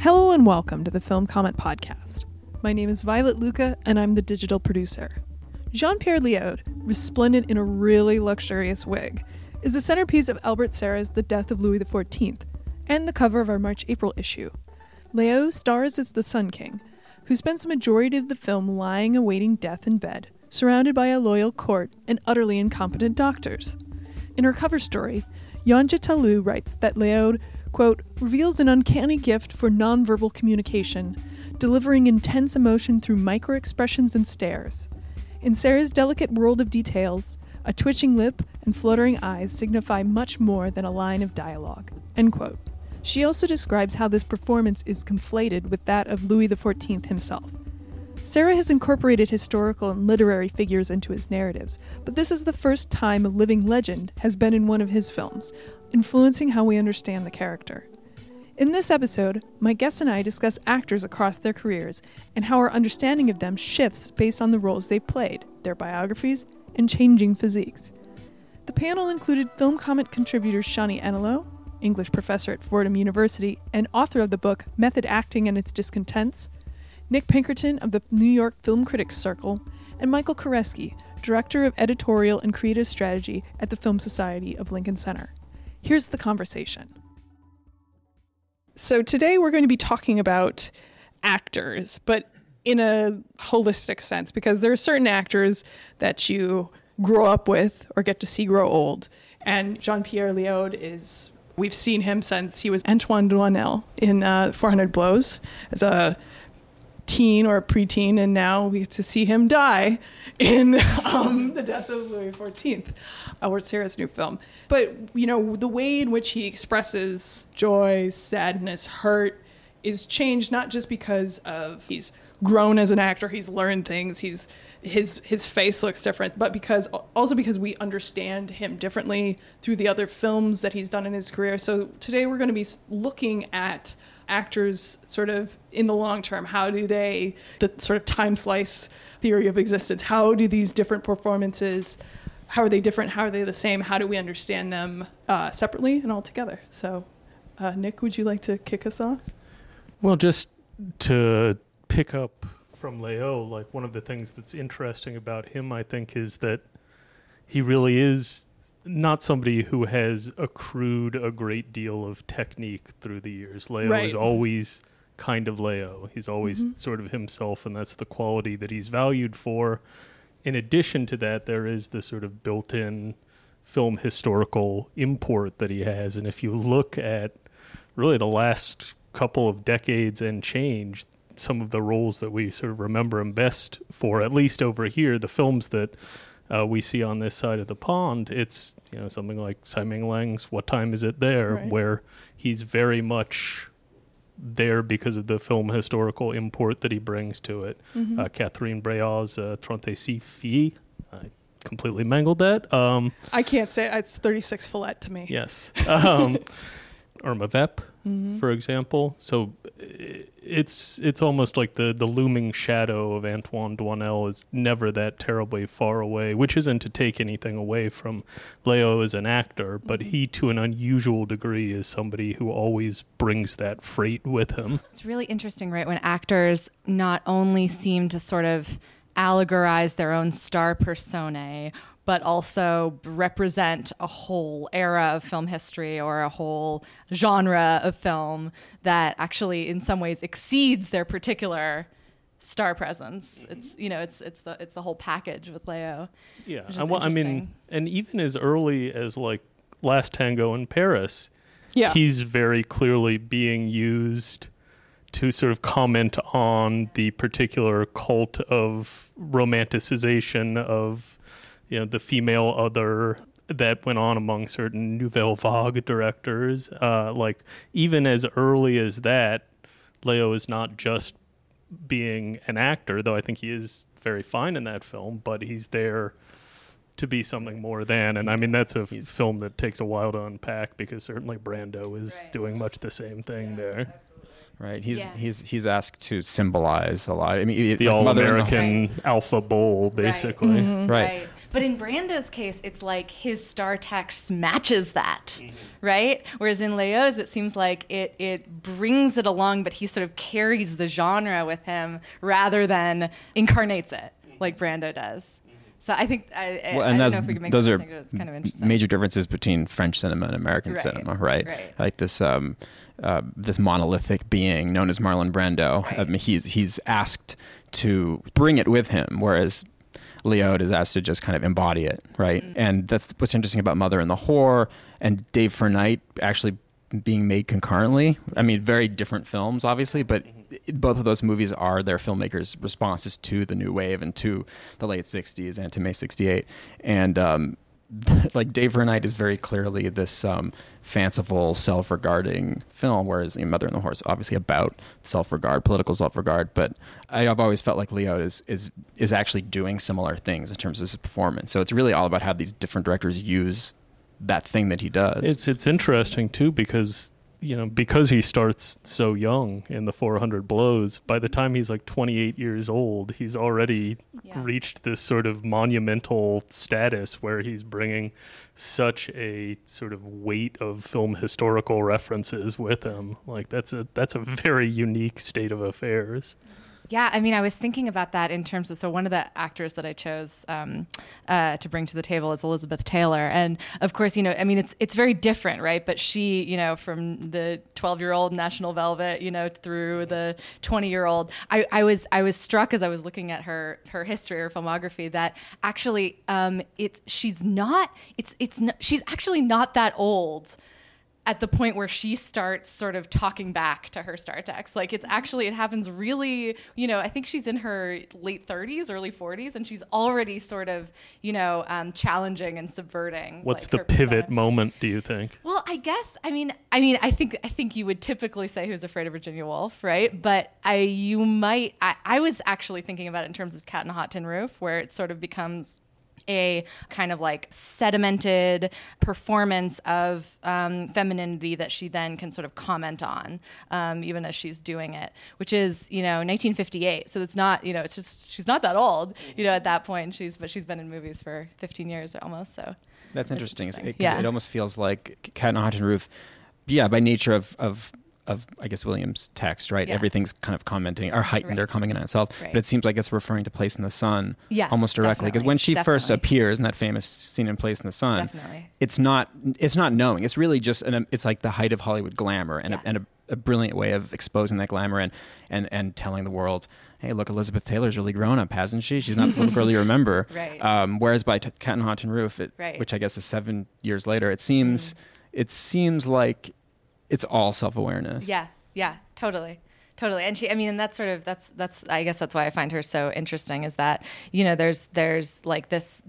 Hello and welcome to the Film Comment Podcast. My name is Violet Lucca and I'm the digital producer. Jean Pierre Léaud, resplendent in a really luxurious wig, is the centerpiece of Albert Serra's The Death of Louis XIV and the cover of our March April issue. Léaud stars as the Sun King, who spends the majority of the film lying awaiting death in bed, surrounded by a loyal court and utterly incompetent doctors. In her cover story, Yonca Talu writes that Léaud quote, reveals an uncanny gift for nonverbal communication, delivering intense emotion through microexpressions and stares. In Serra's delicate world of details, a twitching lip and fluttering eyes signify much more than a line of dialogue. End quote. She also describes how this performance is conflated with that of Louis XIV himself. Serra has incorporated historical and literary figures into his narratives, but this is the first time a living legend has been in one of his films, influencing how we understand the character. In this episode, my guests and I discuss actors across their careers and how our understanding of them shifts based on the roles they've played, their biographies, and changing physiques. The panel included film comment contributor Shonni Enelow, English professor at Fordham University and author of the book Method Acting and Its Discontents, Nick Pinkerton of the New York Film Critics Circle, and Michael Koresky, director of editorial and creative strategy at the Film Society of Lincoln Center. Here's the conversation. So, today we're going to be talking about actors, but in a holistic sense, because there are certain actors that you grow up with or get to see grow old. And Jean Pierre Léaud is, we've seen him since he was Antoine Doinel in uh, 400 Blows as a teen or a preteen, and now we get to see him die in um, The Death of Louis XIV, Albert Serra's new film. But, you know, the way in which he expresses joy, sadness, hurt is changed not just because of he's grown as an actor, he's learned things, he's his his face looks different, but because also because we understand him differently through the other films that he's done in his career. So today we're going to be looking at actors sort of in the long term how do they the sort of time slice theory of existence how do these different performances how are they different how are they the same how do we understand them uh, separately and all together? So uh, nick would you like to kick us off? Well just to pick up from Léaud like one of the things that's interesting about him i think is that he really is not somebody who has accrued a great deal of technique through the years. Léaud Right. is always kind of Léaud. He's always Mhm. sort of himself, and that's the quality that he's valued for. In addition to that, there is the sort of built in film historical import that he has. And if you look at really the last couple of decades and change, some of the roles that we sort of remember him best for, at least over here, the films that uh, we see on this side of the pond, it's you know something like Tsai Ming-liang's "What Time Is It There," Right. where he's very much there because of the film historical import that he brings to it. Mhm. Uh, Catherine Breillat's uh, "Trente Six Filles," I completely mangled that. Um, i can't say it. it's 36 fillet to me yes, um, Irma Vep, Mhm. for example. So it's it's almost like the the looming shadow of Antoine Doinel is never that terribly far away, which isn't to take anything away from Léaud as an actor, but he to an unusual degree is somebody who always brings that freight with him. It's really interesting, right? When actors not only seem to sort of allegorize their own star personae, but also represent a whole era of film history or a whole genre of film that actually, in some ways, exceeds their particular star presence. Mm-hmm. It's you know, it's it's the it's the whole package with Léaud. Yeah, which I, wa- I mean, and even as early as like Last Tango in Paris, yeah he's very clearly being used to sort of comment on the particular cult of romanticization of you know the female other that went on among certain nouvelle vague directors uh, like even as early as that Léaud is not just being an actor though i think he is very fine in that film but he's there to be something more than and i mean that's a f- film that takes a while to unpack because certainly brando is Right. doing much the same thing there right? He's Yeah. he's he's asked to symbolize a lot. I mean, The like all Mother in the- American alpha bull, basically. Mm-hmm. Right. But in Brando's case, it's like his star text matches that, Mm-hmm. right? Whereas in Léaud's, it seems like it it brings it along, but he sort of carries the genre with him rather than incarnates it like Brando does. So I think I, I, Well, I and don't know if we can make those are It's kind of interesting. major differences between French cinema and American Right, cinema, right? right. Like this, um, uh, this monolithic being known as Marlon Brando. I Right. mean, he's he's asked to bring it with him, whereas Léaud is asked to just kind of embody it, right? Mm-hmm. And that's what's interesting about Mother and the Whore and Day for Night actually being made concurrently. I mean, very different films, obviously, but Mm-hmm. both of those movies are their filmmakers' responses to the new wave and to the late '60s and to May '68. And um, like Day for is very clearly this um, fanciful, self-regarding film, whereas you know, Mother and the Horse obviously about self-regard, political self-regard. But I, I've always felt like Léaud is is is actually doing similar things in terms of his performance. So it's really all about how these different directors use that thing that he does. It's it's interesting too because you know because he starts so young in the 400 blows. By the time he's like 28 years old, he's already Yeah. reached this sort of monumental status where he's bringing such a sort of weight of film historical references with him. Like that's a that's a very unique state of affairs. Yeah, I mean, I was thinking about that in terms of so one of the actors that I chose um, uh, to bring to the table is Elizabeth Taylor, and of course, you know, I mean, it's it's very different, right? But she, you know, from the twelve year old National Velvet, you know, through the twenty year old, I, I was I was struck as I was looking at her her history, or filmography, that actually, um, it's she's not it's it's not, she's actually not that old at the point where she starts sort of talking back to her star text. Like it's actually it happens really, you know, I think she's in her late 30s, early 40s, and she's already sort of, you know, um, challenging and subverting. What's like, the pivot persona. moment, do you think? Well, I guess I mean I mean I think I think you would typically say who's afraid of Virginia Woolf, right? But I you might I, I was actually thinking about it in terms of Cat in a Hot Tin Roof, where it sort of becomes a kind of like sedimented performance of um, femininity that she then can sort of comment on, um, even as she's doing it, which is you know 1958. So it's not you know it's just she's not that old you know at that point. She's but she's been in movies for 15 years almost. So That's interesting. interesting. It, Yeah. it almost feels like Cat on a Hot Tin Roof. Yeah, by nature of of of I guess Williams' text, right? Yeah. Everything's kind of commenting or heightened Right. or commenting on itself. Right. But it seems like it's referring to Place in the Sun Yeah, almost directly. Because when she first appears in that famous scene in Place in the Sun, Definitely. it's not it's not knowing. It's really just an it's like the height of Hollywood glamour and Yeah. a, and a, a brilliant way of exposing that glamour and and and telling the world. Hey, look, Elizabeth Taylor's really grown up, hasn't she? She's not the little girl you remember. Right. Um, whereas by Cat and Hot Tin Roof, it, Right. which I guess is seven years later, it seems Mm. it seems like it's all self awareness. Yeah, yeah, totally. Totally. And she I mean and that's sort of that's that's I guess that's why I find her so interesting is that, you know, there's there's like this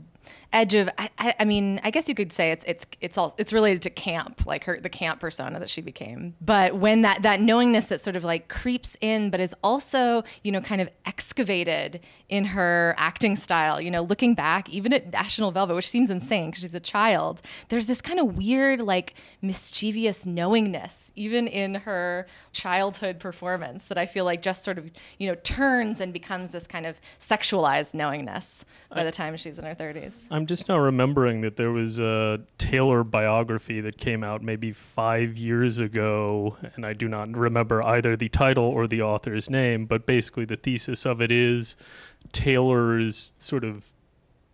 edge of I, I, mean I guess you could say it's it's it's all it's related to camp like her the camp persona that she became. But when that that knowingness that sort of like creeps in but is also you know kind of excavated in her acting style you know looking back even at National Velvet which seems insane because she's a child there's this kind of weird like mischievous knowingness even in her childhood performance that I feel like just sort of you know turns and becomes this kind of sexualized knowingness by the time she's in her 30s I'm just now remembering that there was a Taylor biography that came out maybe five years ago, and I do not remember either the title or the author's name, but basically the thesis of it is Taylor's sort of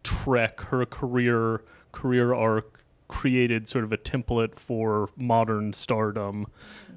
trek, her career career arc created sort of a template for modern stardom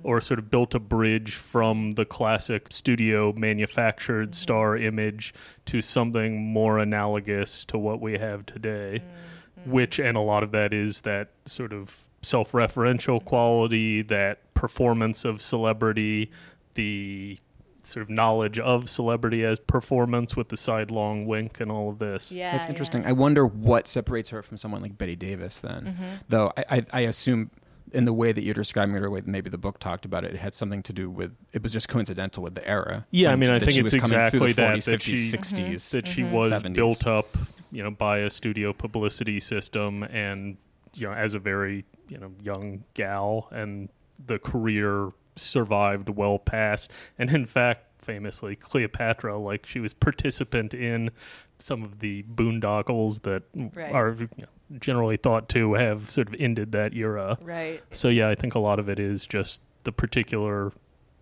or sort of built a bridge from the classic studio manufactured mm-hmm. star image to something more analogous to what we have today mm-hmm. which and a lot of that is that sort of self-referential mm-hmm. quality that performance of celebrity the sort of knowledge of celebrity as performance with the sidelong wink and all of this yeah That's yeah. interesting. I wonder what separates her from someone like Bette Davis then. Mm-hmm. Though I, I, I assume in the way that you're describing it or way that maybe the book talked about it, it had something to do with it was just coincidental with the era. Yeah, I mean, I think she it's was coming through the exactly that, 40s, that 50s, she- 60s. that she Mm-hmm. was 70s. built up, you know, by a studio publicity system, and you know, as a very you know young gal, and the career survived well past. And in fact, famously, Cleopatra, like she was participant in some of the boondoggles that Right. are you know, generally thought to have sort of ended that era. Right. So yeah, I think a lot of it is just the particular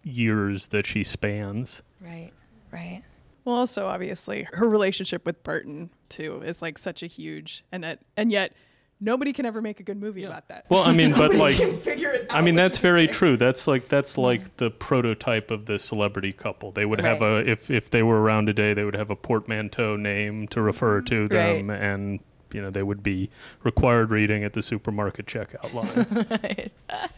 years that she spans. Right. Right. Well, also obviously her relationship with Burton too is like such a huge and that, and yet nobody can ever make a good movie about that. Well, I mean, but like can figure it I mean that's very insane. true. That's like that's like the prototype of the celebrity couple. They would have a if if they were around today, they would have a portmanteau name to refer to them, and you know they would be required reading at the supermarket checkout line.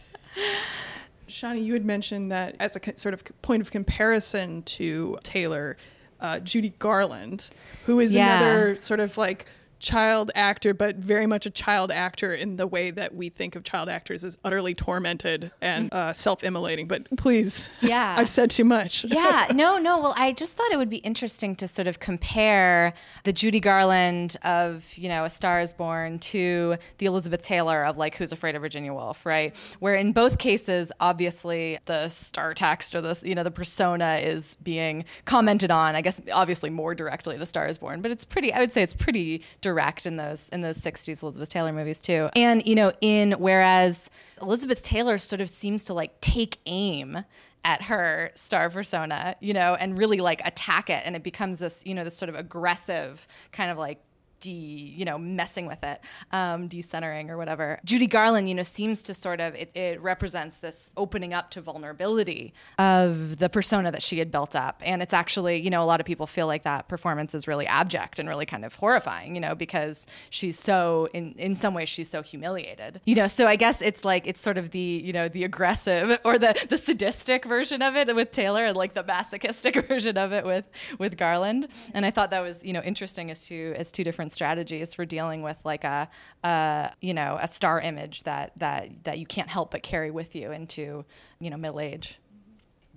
Shonni, you had mentioned that as a co- sort of point of comparison to Taylor, uh, Judy Garland, who is Yeah. another sort of like child actor, but very much a child actor in the way that we think of child actors as utterly tormented and uh, self-immolating. But please, Yeah. I've said too much. yeah, no, no. Well, I just thought it would be interesting to sort of compare the Judy Garland of, you know, A Star is Born to the Elizabeth Taylor of, like, Who's Afraid of Virginia Woolf, right? Where in both cases, obviously, the star text or the, you know, the persona is being commented on, I guess, obviously more directly to Star is Born, but it's pretty, I would say it's pretty direct in those, in those 60s Elizabeth Taylor movies, too. And, you know, in, whereas Elizabeth Taylor sort of seems to, like, take aim at her star persona, you know, and really like attack it. And it becomes this, you know, this sort of aggressive kind of like de, you know, messing with it, um, decentering or whatever. Judy Garland, you know, seems to sort of, it, it represents this opening up to vulnerability of the persona that she had built up. And it's actually, you know, a lot of people feel like that performance is really abject and really kind of horrifying, you know, because she's so, in, in some ways, she's so humiliated, you know, so I guess it's like, it's sort of the, you know, the aggressive or the, the sadistic version of it with Taylor and like the masochistic version of it with, with Garland. And I thought that was, you know, interesting as to, as two different strategies for dealing with like a, a you know, a star image that, that, that you can't help but carry with you into, you know, middle age.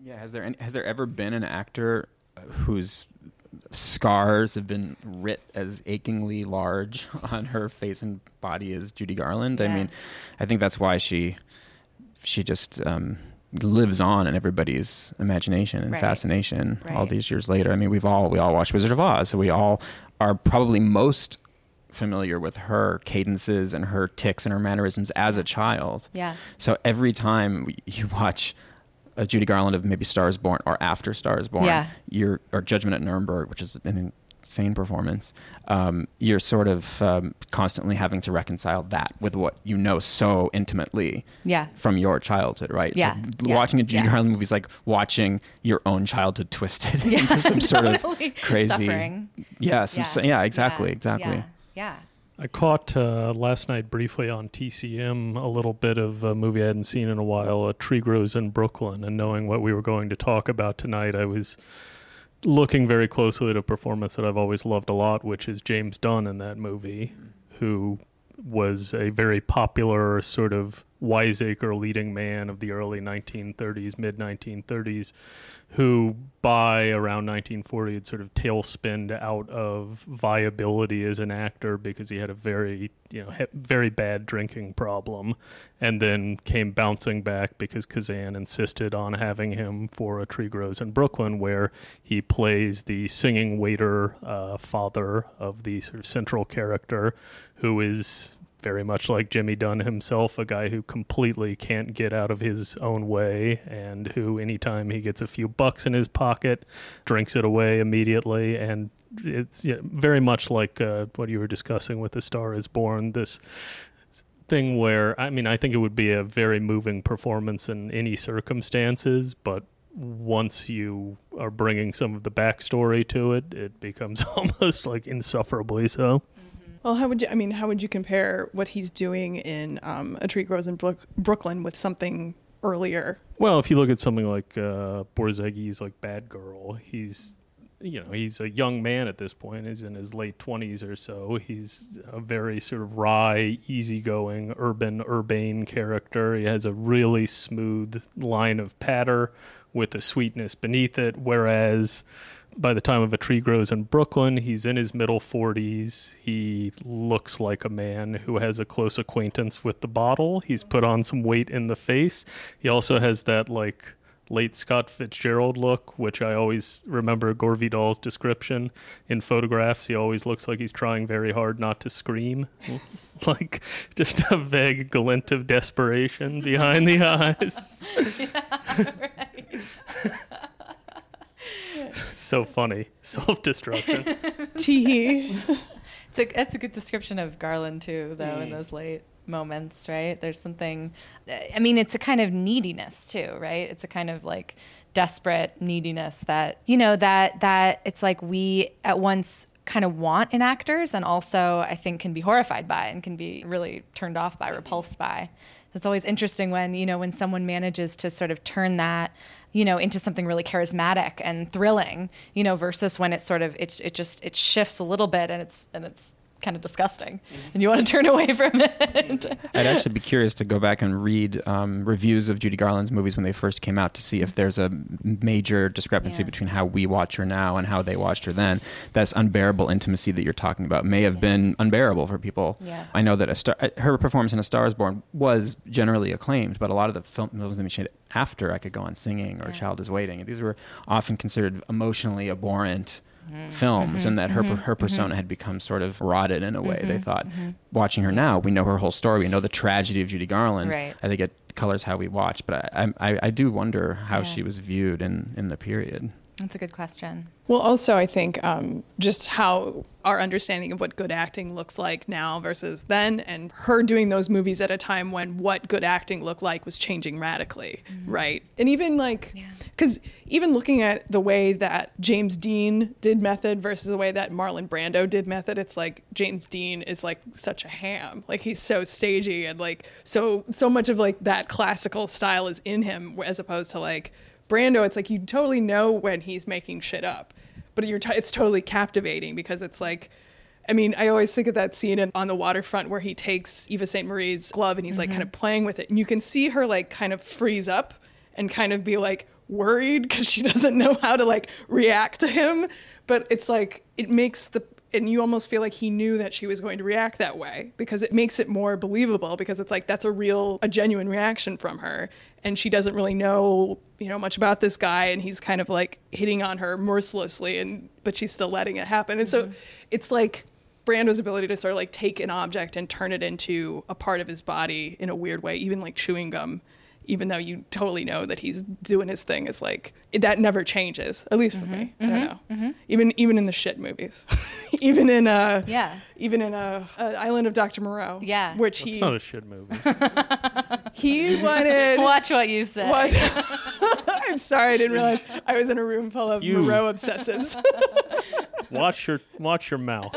Yeah, has there any, has there ever been an actor uh, whose scars have been writ as achingly large on her face and body as Judy Garland? I mean, I think that's why she she just um, lives on in everybody's imagination and Right. fascination all these years later. I mean, we've all we all watched Wizard of Oz, so we all are probably most familiar with her cadences and her ticks and her mannerisms as a child. Yeah. So every time you watch a Judy Garland of maybe Stars Born or after Stars Born, Yeah. you're or Judgment at Nuremberg, which is an insane performance. Um, you're sort of um, constantly having to reconcile that with what you know so intimately Yeah. from your childhood, right? It's Yeah. like Yeah. Watching a Judy Yeah. Garland movie is like watching your own childhood twisted into some sort of crazy. Suffering. Yeah, some, yeah. yeah, exactly, Yeah. exactly. Yeah. yeah. I caught uh, last night briefly on TCM a little bit of a movie I hadn't seen in a while, A Tree Grows in Brooklyn. And knowing what we were going to talk about tonight, I was looking very closely at a performance that I've always loved a lot, which is James Dunn in that movie, who was a very popular sort of wiseacre leading man of the early 1930s, mid 1930s, who by around 1940 had sort of tailspinned out of viability as an actor because he had a very, you know, very bad drinking problem, and then came bouncing back because Kazan insisted on having him for A Tree Grows in Brooklyn, where he plays the singing waiter uh, father of the sort of central character, who is very much like Jimmy Dunn himself, a guy who completely can't get out of his own way and who, anytime he gets a few bucks in his pocket, drinks it away immediately. And it's yeah, very much like uh, what you were discussing with The Star is Born, this thing where, I mean, I think it would be a very moving performance in any circumstances, but once you are bringing some of the backstory to it, it becomes almost like insufferably so. Well, how would you? I mean, how would you compare what he's doing in um, A Tree Grows in Brook- Brooklyn with something earlier? Well, if you look at something like uh, Borzage's like Bad Girl, he's you know he's a young man at this point. He's in his late twenties or so. He's a very sort of wry, easygoing, urban, urbane character. He has a really smooth line of patter with a sweetness beneath it, whereas by the time of a tree grows in Brooklyn, he's in his middle 40s. He looks like a man who has a close acquaintance with the bottle. He's put on some weight in the face. He also has that like late Scott Fitzgerald look, which I always remember Gore Vidal's description in photographs. He always looks like he's trying very hard not to scream. like just a vague glint of desperation behind the eyes. so funny. Self destruction. Tee. It's a, that's a good description of Garland too, though, in mm. those late moments, right? There's something. I mean, it's a kind of neediness too, right? It's a kind of like desperate neediness that you know that that it's like we at once kind of want in actors, and also I think can be horrified by and can be really turned off by, mm-hmm. repulsed by. It's always interesting when you know when someone manages to sort of turn that you know into something really charismatic and thrilling you know versus when it sort of it, it just it shifts a little bit and it's and it's kind of disgusting and you want to turn away from it I'd actually be curious to go back and read um, reviews of Judy Garland's movies when they first came out to see if there's a major discrepancy Yeah. between how we watch her now and how they watched her then. That's unbearable intimacy that you're talking about may have been unbearable for people. Yeah. I know that a star, uh, her performance in A Star Is Born was generally acclaimed, but a lot of the film, films that she made after I Could Go On Singing or Yeah. Child Is Waiting, these were often considered emotionally abhorrent Mm-hmm. films and mm-hmm, that her mm-hmm, her persona mm-hmm. had become sort of rotted in a way. They thought watching her now, we know her whole story. We know the tragedy of Judy Garland. Right. I think it colors how we watch, but I I, I do wonder how Yeah. she was viewed in in the period. That's a good question Well, also, I think um, just how our understanding of what good acting looks like now versus then, and her doing those movies at a time when what good acting looked like was changing radically, right? And even like, Yeah. because even looking at the way that James Dean did method versus the way that Marlon Brando did method, it's like James Dean is like such a ham. Like he's so stagey and like so so much of like that classical style is in him, as opposed to like Brando. It's like you totally know when he's making shit up, but you're t- it's totally captivating because it's like. I mean, I always think of that scene in, on the waterfront where he takes Eva St. Marie's glove and he's like kind of mm-hmm. playing with it. And you can see her like kind of freeze up and kind of be like worried because she doesn't know how to like react to him. But it's like, it makes the, and you almost feel like he knew that she was going to react that way because it makes it more believable because it's like that's a real, a genuine reaction from her. And she doesn't really know, you know, much about this guy and he's kind of like hitting on her mercilessly and, but she's still letting it happen. And so it's like, Brando's ability to sort of like take an object and turn it into a part of his body in a weird way, even like chewing gum, even though you totally know that he's doing his thing, is like it, that never changes. At least for me, I don't know. Even even in the shit movies, even in uh yeah even in uh, uh Island of Dr. Moreau, Yeah. which It's he not a shit movie. he wanted. watch what you say What? I'm sorry, I didn't realize I was in a room full of You. Moreau obsessives. watch your watch your mouth.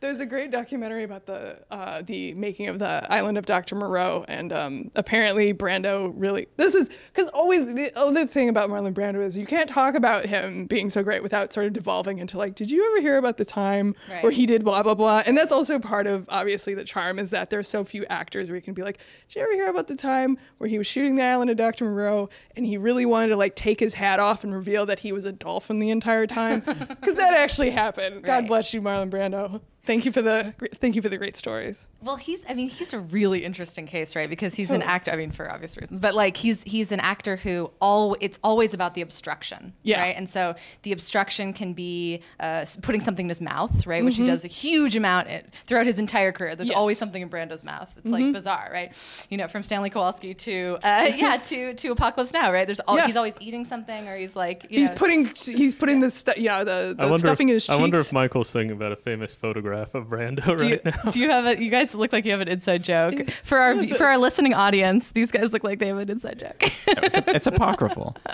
There's a great documentary about the uh, the making of the Island of Dr. Moreau, and um, apparently Brando really. This is because always the other thing about Marlon Brando is you can't talk about him being so great without sort of devolving into like, did you ever hear about the time Right. where he did blah blah blah? And that's also part of obviously the charm is that there's so few actors where you can be like, did you ever hear about the time where he was shooting the Island of Dr. Moreau and he really wanted to like take his hat off and reveal that he was a dolphin the entire time because that actually happened. God Right. bless you, Marlon Brando. Thank you for the thank you for the great stories. Well, he's I mean, he's a really interesting case, right? Because he's an actor, I mean for obvious reasons. But like he's he's an actor who all it's always about the obstruction, Yeah. right? And so the obstruction can be uh, putting something in his mouth, right, which he Mm-hmm. does a huge amount in, throughout his entire career. There's Yes. Mm-hmm. always something in Brando's mouth. It's like bizarre, right? You know, from Stanley Kowalski to uh, yeah, to to Apocalypse Now, right? There's all, Yeah. he's always eating something or he's like you He's know, putting he's putting the stu- you know the, the stuffing If, in his cheeks. I wonder if Michael's thinking about a famous photograph of Brando do you, right now. do you have a? You guys look like you have an inside joke for our for our listening audience. These guys look like they have an inside joke. It's, it's apocryphal.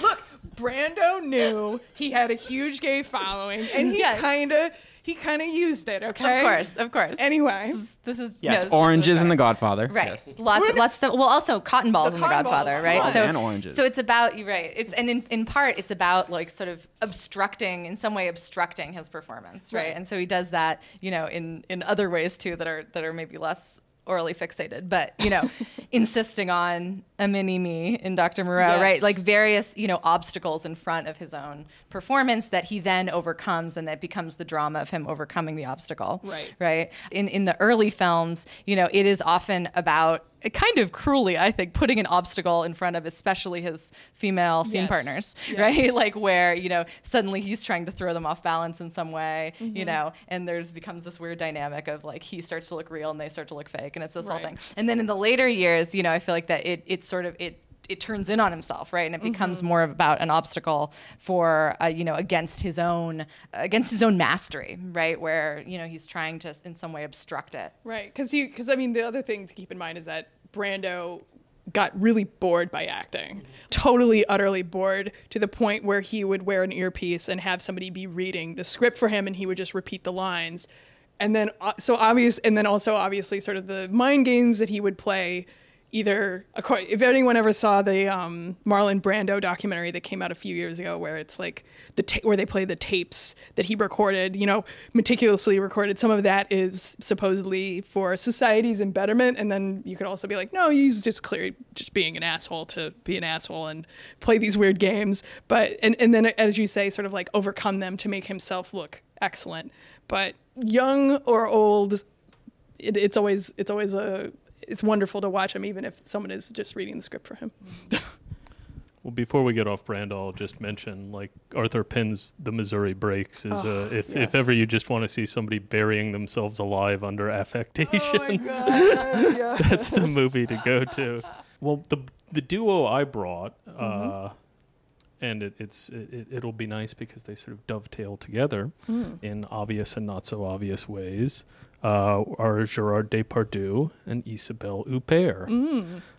Look, Brando knew he had a huge gay following, and he Yes. kind of he kind of used it. Okay, Of course, of course. Anyway, this is Yes, no, this is- oranges in The Godfather. Right, Yes. lots, lots of stuff. well, also cotton balls The in The Godfather, balls, right? So And oranges. So it's about you're right. It's and in, in part it's about like sort of obstructing in some way obstructing his performance, right? Right. And so he does that, you know, in in other ways too that are that are maybe less orally fixated, but you know, insisting on a mini me in Dr. Moreau, Yes. right? Like various, you know, obstacles in front of his own performance that he then overcomes and that becomes the drama of him overcoming the obstacle. Right. Right. In in the early films, you know, it is often about kind of cruelly, I think, putting an obstacle in front of especially his female scene Yes. partners, Yes. right? Like where, you know, suddenly he's trying to throw them off balance in some way, you Mm-hmm. know, and there's becomes this weird dynamic of like he starts to look real and they start to look fake and it's this whole thing. And then in the later years, you know, I feel like that it it sort of it it turns in on himself, right? And it becomes Mm-hmm. more of about an obstacle for, uh, you know, against his own, against his own mastery, right? Where you know he's trying to in some way obstruct it. Right, because he because I mean the other thing to keep in mind is that Brando got really bored by acting, totally utterly bored to the point where he would wear an earpiece and have somebody be reading the script for him, and he would just repeat the lines, and then uh, so obvious, and then also obviously sort of the mind games that he would play. Either if anyone ever saw the um, Marlon Brando documentary that came out a few years ago, where it's like the ta- where they play the tapes that he recorded, you know, meticulously recorded. Some of that is supposedly for society's betterment, and then you could also be like, no, he's just clearly just being an asshole to be an asshole and play these weird games. But and and then as you say, sort of like overcome them to make himself look excellent. But young or old, it, it's always it's always a it's wonderful to watch him, even if someone is just reading the script for him. Well, before we get off brand, I'll just mention like Arthur Penn's "The Missouri Breaks" is uh, if yes. if ever you just want to see somebody burying themselves alive under affectation, god! that's the movie to go to. Well, the the duo I brought, uh, and it, it's it, it'll be nice because they sort of dovetail together in obvious and not so obvious ways. Uh, are Gerard Depardieu and Isabelle Huppert.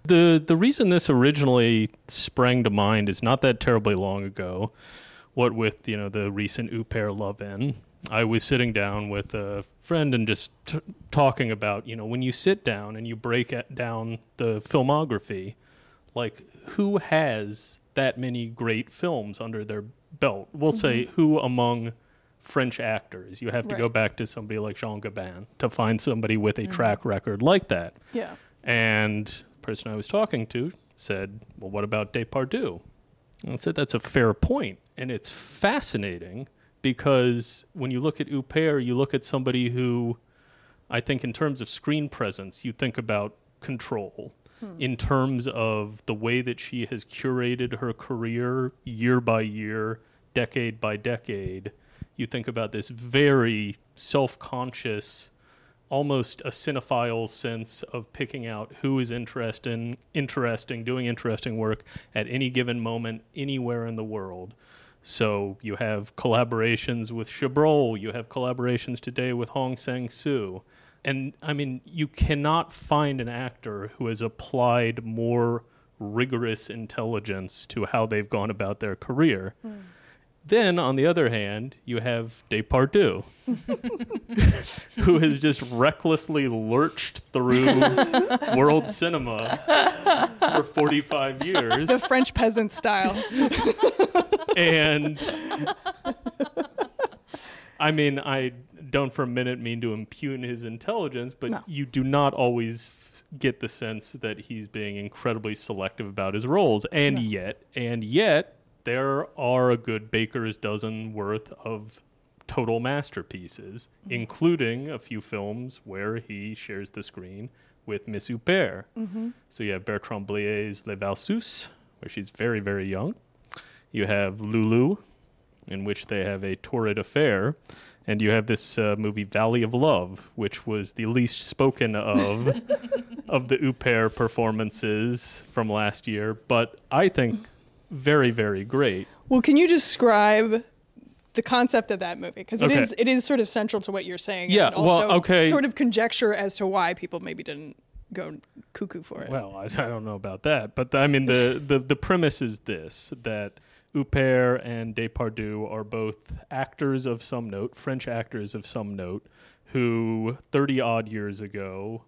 The the reason this originally sprang to mind is not that terribly long ago. What with you know the recent Huppert love in, I was sitting down with a friend and just t- talking about you know when you sit down and you break down the filmography, like who has that many great films under their belt? We'll say who among French actors. You have to go back to somebody like Jean Gabin to find somebody with a mm-hmm. track record like that. Yeah. And the person I was talking to said, Well, what about Depardieu? And I said, That's a fair point. And it's fascinating because when you look at Huppert, you look at somebody who I think, in terms of screen presence, you think about control. Hmm. In terms of the way that she has curated her career year by year, decade by decade, you think about this very self conscious, almost a cinephile sense of picking out who is interesting, interesting, doing interesting work at any given moment, anywhere in the world. So you have collaborations with Chabrol, you have collaborations today with Hong Sang Soo. And I mean, you cannot find an actor who has applied more rigorous intelligence to how they've gone about their career. Hmm. Then, on the other hand, you have Depardieu, who has just recklessly lurched through world cinema for 45 years. The French peasant style. and I mean, I don't for a minute mean to impugn his intelligence, but No. you do not always f- get the sense that he's being incredibly selective about his roles. And yet, and yet, there are a good baker's dozen worth of total masterpieces, including a few films where he shares the screen with Miss Huppert. So you have Bertrand Blier's Les Valseuses, where she's very, very young. You have Loulou, in which they have a torrid affair. And you have this uh, movie Valley of Love, which was the least spoken of of the Huppert performances from last year, but I think very, very great. Well, can you describe the concept of that movie? Because it Okay. is it is sort of central to what you're saying. Yeah, and well, also okay. Sort of conjecture as to why people maybe didn't go cuckoo for it. Well, I, I don't know about that, but I mean the, the, the premise is this: that Huppert and Depardieu are both actors of some note, French actors of some note, who thirty odd years ago,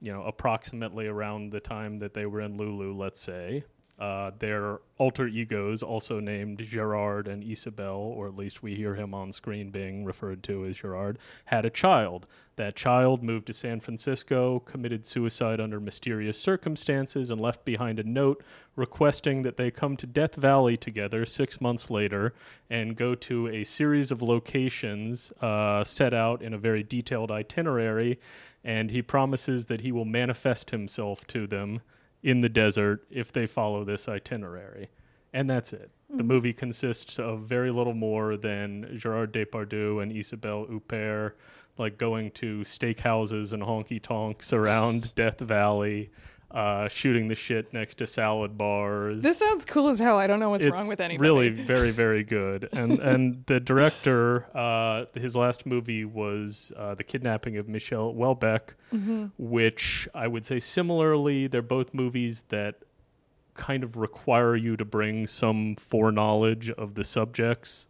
you know, approximately around the time that they were in Loulou, let's say, uh, their alter egos, also named Gerard and Isabel, or at least we hear him on screen being referred to as Gerard, had a child. That child moved to San Francisco, committed suicide under mysterious circumstances, and left behind a note requesting that they come to Death Valley together six months later and go to a series of locations uh, set out in a very detailed itinerary. And he promises that he will manifest himself to them in the desert if they follow this itinerary. And that's it. The hmm. movie consists of very little more than Gerard Depardieu and Isabelle Huppert like going to steakhouses and honky tonks around Death Valley, uh, shooting the shit next to salad bars. This sounds cool as hell. I don't know what's it's wrong with anybody. really very very good. And and the director, uh, his last movie was uh, the kidnapping of Michel Houellebecq, Mm-hmm. which I would say similarly, they're both movies that kind of require you to bring some foreknowledge of the subjects.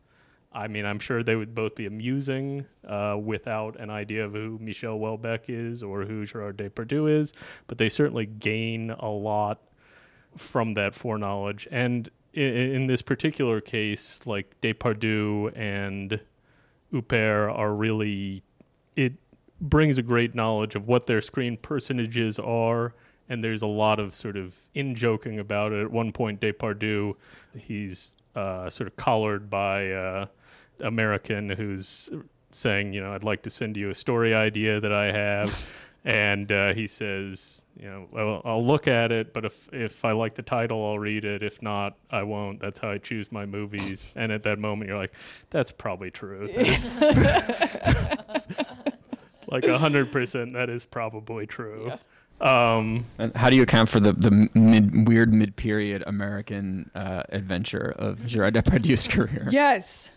I mean, I'm sure they would both be amusing uh, without an idea of who Michel Houellebecq is or who Gerard Depardieu is, but they certainly gain a lot from that foreknowledge. And in, in this particular case, like Depardieu and Huppert are really, it brings a great knowledge of what their screen personages are. And there's a lot of sort of in joking about it. At one point, Depardieu, he's uh, sort of collared by uh, American who's saying, you know, I'd like to send you a story idea that I have. and uh, he says, you know, well, I'll look at it, but if if I like the title, I'll read it. If not, I won't. That's how I choose my movies. And at that moment, you're like, that's probably true. That is- like hundred percent, that is probably true. Um, And how do you account for the the mid, weird mid period American uh, adventure of Gerard Depardieu's career? Yes.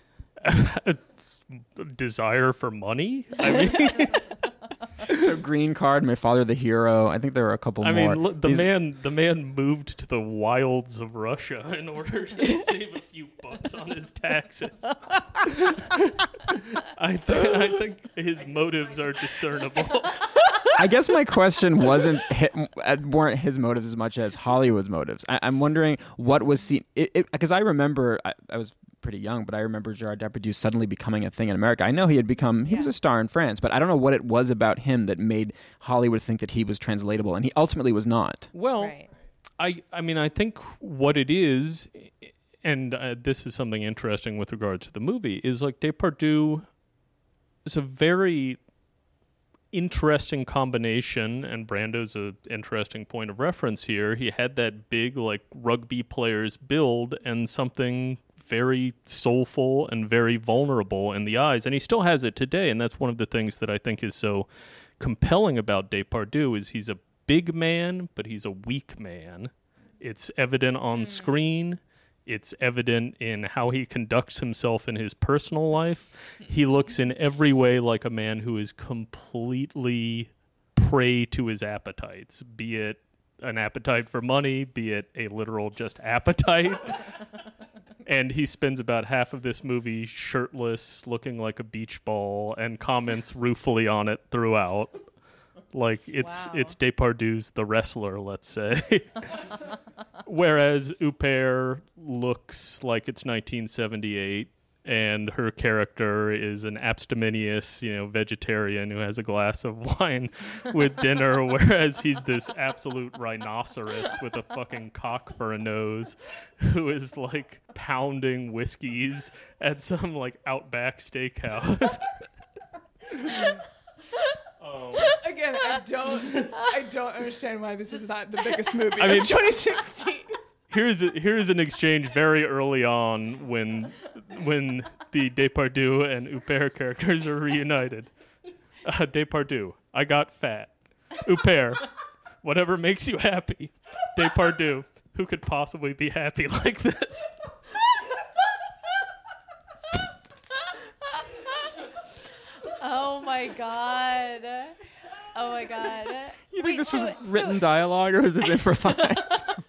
desire for money. I mean, So Green Card, My Father the Hero. I think there were a couple more. I more. mean, look, the These- man, the man moved to the wilds of Russia in order to save a few bucks on his taxes. I, th- I think his motives are discernible. I guess my question wasn't hi- uh, weren't his motives as much as Hollywood's motives. I, I'm wondering what was seen because I remember I, I was pretty young, but I remember Gerard Depardieu suddenly becoming a thing in America. I know he had become he was a star in France, but I don't know what it was about him that made Hollywood think that he was translatable, and he ultimately was not. Well, Right. I I mean I think what it is, and uh, this is something interesting with regards to the movie, is like Depardieu is a very interesting combination, and Brando's a interesting point of reference here. He had that big like rugby players build and something very soulful and very vulnerable in the eyes, and he still has it today. And that's one of the things that I think is so compelling about Depardieu is he's a big man, but he's a weak man. It's evident on hmm. screen. It's evident in how he conducts himself in his personal life. He looks in every way like a man who is completely prey to his appetites, be it an appetite for money, be it a literal just appetite. and he spends about half of this movie shirtless, looking like a beach ball, and comments ruefully on it throughout. Like it's Wow. it's Depardieu's the wrestler, let's say. Whereas Huppert looks like it's 1978, and her character is an abstemious, you know, vegetarian who has a glass of wine with dinner, whereas he's this absolute rhinoceros with a fucking cock for a nose, who is like pounding whiskeys at some like outback steakhouse. Um, Again, I don't I don't understand why this is not the biggest movie I mean- of 2016. here's a, here's an exchange very early on when when the Depardieu and Huppert characters are reunited. Uh, Depardieu, I got fat. Huppert, whatever makes you happy. Depardieu, who could possibly be happy like this? Oh my god. Oh my god. You Wait, think this was so- written so- dialogue or was this improvised?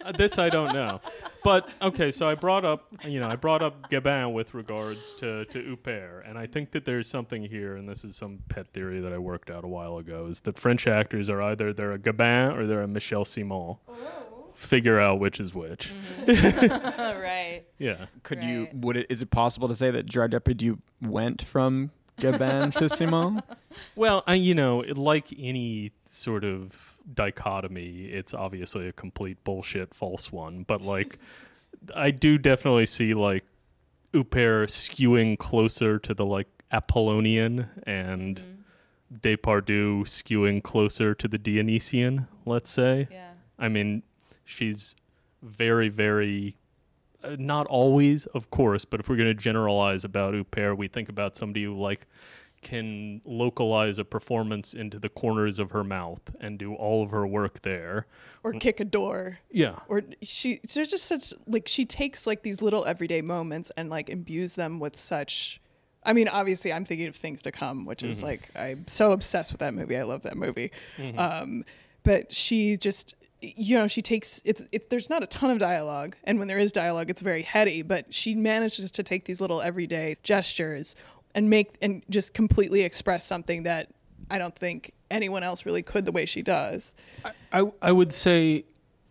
Uh, this I don't know, but okay. So I brought up, you know, I brought up Gabin with regards to to Huppert, and I think that there's something here, and this is some pet theory that I worked out a while ago, is that French actors are either they're a Gabin or they're a Michel Simon. figure out which is which. right. Yeah. Could you? Right. Would it? Is it possible to say that Gerard Depardieu went from Gabin to Simon? Well, I, you know, like any sort of dichotomy, it's obviously a complete bullshit false one. But like, I do definitely see like Huppert skewing closer to the like Apollonian and mm-hmm. Depardieu skewing closer to the Dionysian. Let's say. Yeah. I mean, she's very, very. Uh, not always, of course, but if we're going to generalize about Huppert, we think about somebody who like can localize a performance into the corners of her mouth and do all of her work there. or kick a door Yeah. or she there's just such like she takes like these little everyday moments and like imbues them with such I mean, obviously, I'm thinking of things to come, which is like I'm so obsessed with that movie. I love that movie. Um, but she just, you know, she takes it's it, there's not a ton of dialogue, and when there is dialogue, it's very heady. But she manages to take these little everyday gestures and make and just completely express something that I don't think anyone else really could the way she does. I, I would say.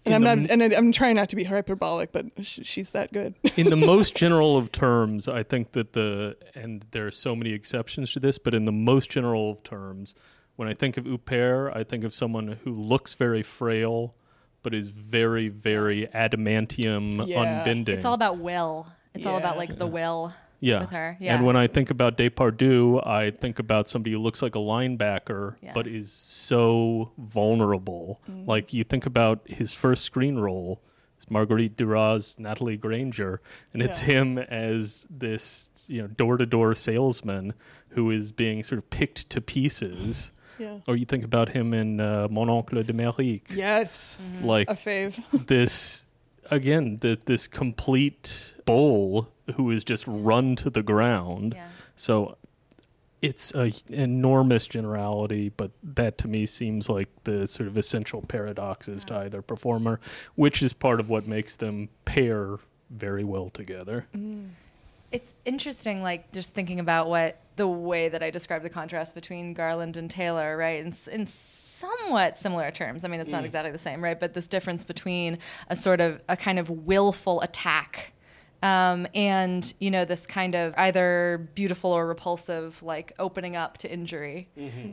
And I'm not, and I- I'm trying not to be hyperbolic, but sh- she's that good. in the most general of terms, I think that the and there are so many exceptions to this, but in the most general of terms, when I think of Huppert, I think of someone who looks very frail, but is very, very adamantium, Yeah. unbending. It's all about will. It's all about Yeah. like the will yeah. with her. Yeah. And when I think about Depardieu, I think about somebody who looks like a linebacker, Yeah. but is so vulnerable. Mm-hmm. Like you think about his first screen role, it's Marguerite Duras, Nathalie Granger, and it's Yeah. him as this you know door to door salesman who is being sort of picked to pieces. Yeah. Or you think about him in uh, Mon Oncle d'Amérique, Yes, like a fave. this again, the, this complete bull who is just run to the ground. yeah. So it's a enormous generality, but that to me seems like the sort of essential paradoxes to either performer, which is part of what makes them pair very well together. It's interesting, like just thinking about what the way that I described the contrast between Garland and Taylor, right? In, in somewhat similar terms. I mean, it's not exactly the same, right? But this difference between a sort of a kind of willful attack. Um, and you know this kind of either beautiful or repulsive like opening up to injury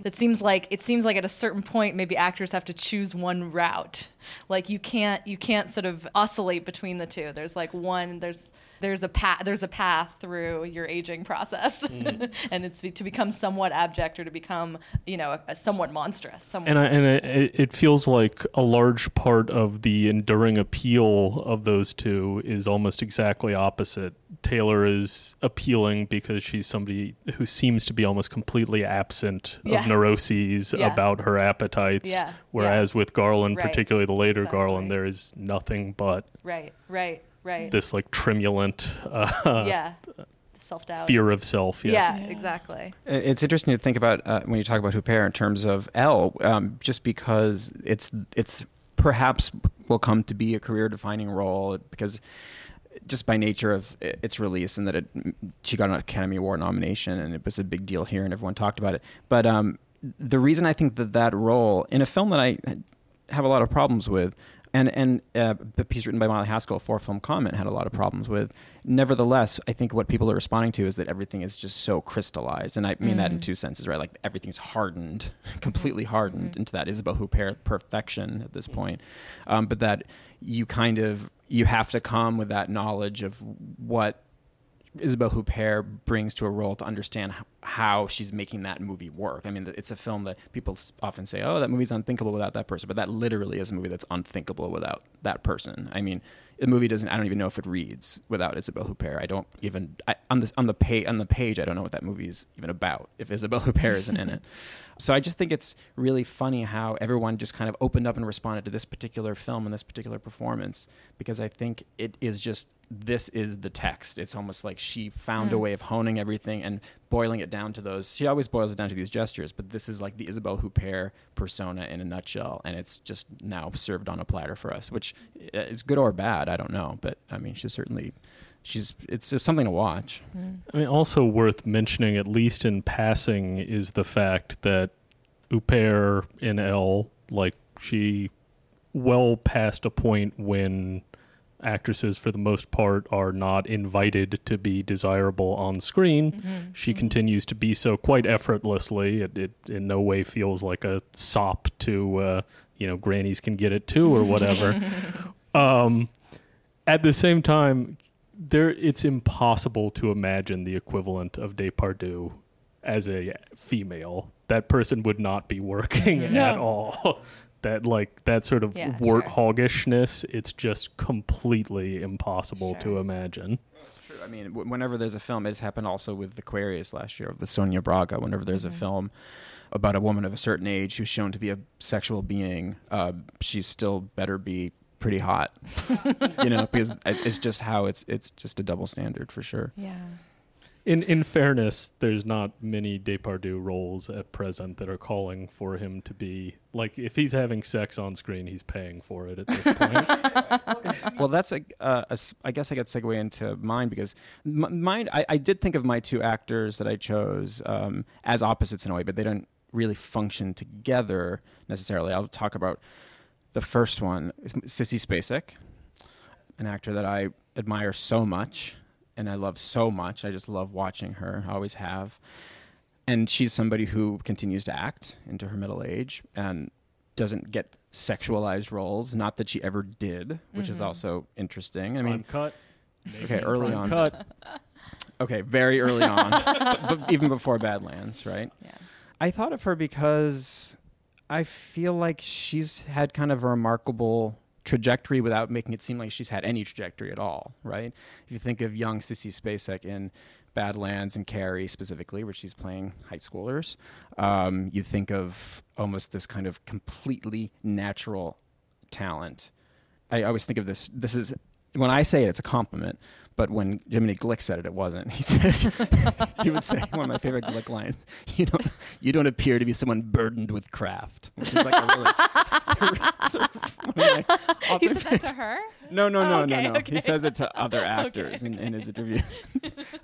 it seems like it seems like at a certain point maybe actors have to choose one route like you can't you can't sort of oscillate between the two there's like one there's there's a path there's a path through your aging process and it's be, to become somewhat abject or to become you know a, a somewhat monstrous somewhat And I, and it, it feels like a large part of the enduring appeal of those two is almost exactly opposite. Taylor is appealing because she's somebody who seems to be almost completely absent Yeah. of neuroses Yeah. about her appetites. Yeah, Whereas with Garland, Right. particularly the later Exactly. Garland, there is nothing but right right right this like tremulant uh, yeah self-doubt fear of self. Yes. yeah, Yeah. exactly It's interesting to think about uh, when you talk about Huppert in terms of Elle, um, just because it's it's perhaps will come to be a career-defining role because just by nature of its release and that it she got an Academy Award nomination and it was a big deal here and everyone talked about it. But um, the reason I think that that role in a film that I have a lot of problems with. And and uh, the piece written by Molly Haskell, for film comment, had a lot of problems with. Nevertheless, I think what people are responding to is that everything is just so crystallized, and I mean that in two senses, right? Like everything's hardened, completely hardened into that Isabelle Huppert perfection at this point. Um, but that you kind of you have to come with that knowledge of what Isabelle Huppert brings to a role to understand how she's making that movie work. I mean, it's a film that people often say, "Oh, that movie's unthinkable without that person," but that literally is a movie that's unthinkable without that person. I mean, the movie doesn't. I don't even know if it reads without Isabelle Huppert. I don't even I, on the on the page on the page. I don't know what that movie is even about if Isabelle Huppert isn't in it. So I just think it's really funny how everyone just kind of opened up and responded to this particular film and this particular performance because I think it is just this is the text. It's almost like she found a hmm. way of honing everything and boiling it down to those. She always boils it down to these gestures, but this is like the Isabelle Huppert persona in a nutshell, and it's just now served on a platter for us, which uh, is good or bad. I don't know, but I mean, she's certainly she's it's, it's something to watch. I mean, also worth mentioning, at least in passing, is the fact that Huppert in Elle, like she well past a point when actresses, for the most part, are not invited to be desirable on screen. Mm-hmm. She continues to be so quite effortlessly. It, it in no way feels like a sop to, uh, you know, grannies can get it too or whatever. um, at the same time, there it's impossible to imagine the equivalent of Depardieu as a female. That person would not be working. No. at all. That like that sort of Yeah, sure. warthogishness, it's just completely impossible to imagine. True. I mean, w- whenever there's a film, it's happened also with Aquarius last year with Sonia Braga. Whenever there's Mhm. a film about a woman of a certain age who's shown to be a sexual being, uh, she's still better be pretty hot. you know, because it's just how it's it's just a double standard for sure. Yeah. In in fairness, there's not many Depardieu roles at present that are calling for him to be like if he's having sex on screen, he's paying for it at this point. well, that's a, uh, a s- I guess I could segue into mine because m- mine. I, I did think of my two actors that I chose um, as opposites in a way, but they don't really function together necessarily. I'll talk about the first one, Sissy Spacek, an actor that I admire so much and I love so much. I just love watching her. I always have. And she's somebody who continues to act into her middle age and doesn't get sexualized roles. Not that she ever did, which is Mhm. also interesting. I mean, cut. Okay, early on. cut. okay, very early on, but, but even before Badlands, right? Yeah. I thought of her because I feel like she's had kind of a remarkable trajectory without making it seem like she's had any trajectory at all, right? If you think of young Sissy Spacek in Badlands and Carrie specifically, where she's playing high schoolers, um, you think of almost this kind of completely natural talent. I always think of this. This is when I say it, it's a compliment. But when Jiminy Glick said it, it wasn't. He said he would say one of my favorite Glick lines. You don't you don't appear to be someone burdened with craft, which is like a really. it's a- sort of one of my He said that to her? no, no, no, Okay, no, no. okay. He says it to other actors in, in his interviews.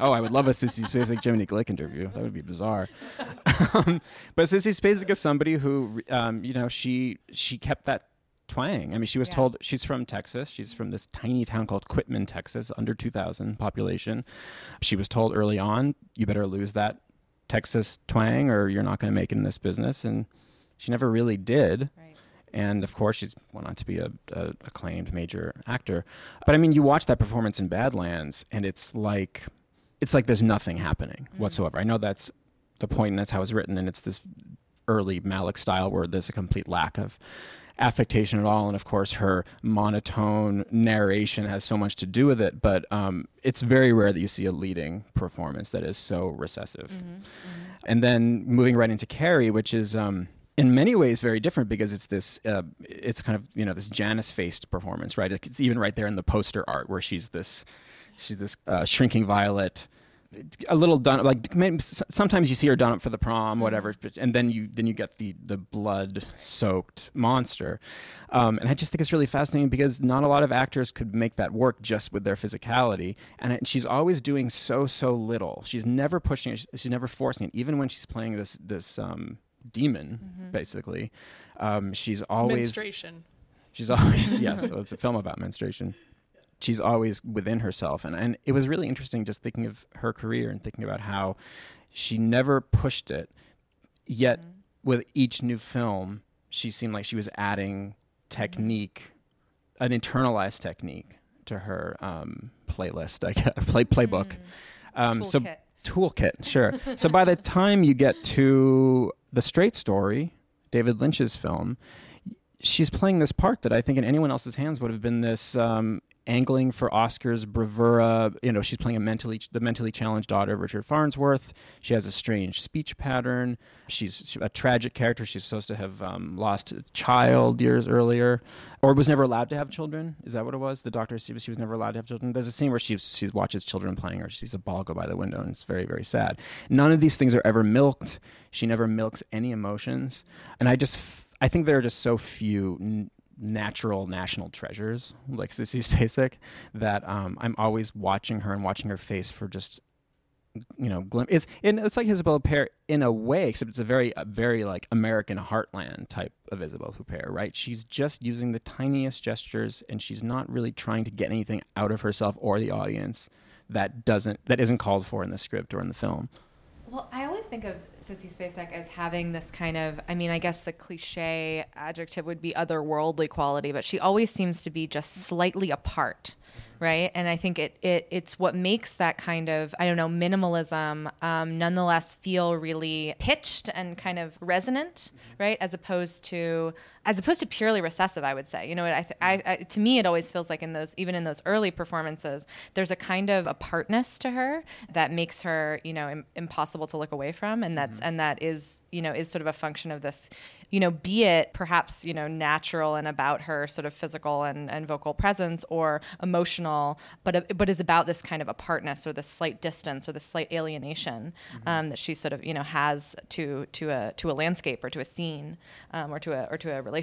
oh, I would love a Sissy Spacek Jiminy Glick interview. That would be bizarre. um, but Sissy Spacek is somebody who, um, you know, she she kept that twang. I mean, she was Yeah. told she's from Texas. She's from this tiny town called Quitman, Texas, under 2,000 population. She was told early on, you better lose that Texas twang or you're not going to make it in this business. And she never really did Right. and of course she's went on to be a, a acclaimed major actor but i mean you watch that performance in badlands and it's like it's like there's nothing happening Mm. whatsoever i know that's the point and that's how it's written and it's this early Malick style where there's a complete lack of affectation at all and of course her monotone narration has so much to do with it but um, it's very rare that you see a leading performance that is so recessive Mm-hmm. and then moving right into Carrie, which is um, in many ways very different because it's this, uh, it's kind of you know this Janus faced performance, right? It's even right there in the poster art where she's this, she's this uh, shrinking violet, a little done like sometimes you see her done up for the prom, whatever, and then you then you get the the blood soaked monster, um, and I just think it's really fascinating because not a lot of actors could make that work just with their physicality, and it, she's always doing so so little. She's never pushing it. She's never forcing it, even when she's playing this this um, demon, basically. Um, she's always Menstruation. She's always yes. So it's a film about menstruation. She's always within herself, and and it was really interesting just thinking of her career and thinking about how she never pushed it, yet with each new film, she seemed like she was adding technique, an internalized technique to her um, playlist, I guess, play playbook. Um, so Toolkit. toolkit, sure. so by the time you get to the Straight Story, David Lynch's film, she's playing this part that I think in anyone else's hands would have been this um, angling for Oscars bravura. You know, she's playing a mentally the mentally challenged daughter of Richard Farnsworth. She has a strange speech pattern. She's a tragic character. She's supposed to have um, lost a child years earlier, or was never allowed to have children. Is that what it was? The doctor said she was never allowed to have children. There's a scene where she she watches children playing, or she sees a ball go by the window, and it's very very sad. None of these things are ever milked. She never milks any emotions, and I just I think there are just so few natural national treasures like Sissy Spacek that um, I'm always watching her and watching her face for just you know, glim- it's it's like Isabelle Huppert in a way, except it's a very, a very like American heartland type of Isabelle Huppert, right? She's just using the tiniest gestures, and she's not really trying to get anything out of herself or the audience that doesn't that isn't called for in the script or in the film. Well, I think of Sissy Spacek as having this kind of, I mean, I guess the cliche adjective would be otherworldly quality, but she always seems to be just slightly apart right? And I think it, it it's what makes that kind of I don't know minimalism um, nonetheless feel really pitched and kind of resonant, right? As opposed to as opposed to purely recessive, I would say. You know, I, I, I, to me it always feels like in those even in those early performances, there's a kind of apartness to her that makes her you know Im- impossible to look away from, and that's mm-hmm. and that is you know is sort of a function of this you know, be it perhaps, you know, natural and about her sort of physical and, and vocal presence or emotional, but, but is about this kind of apartness or this slight distance or this slight alienation mm-hmm. um, that she sort of, you know, has to, to a, to a landscape or to a scene um, or to a, or to a relationship.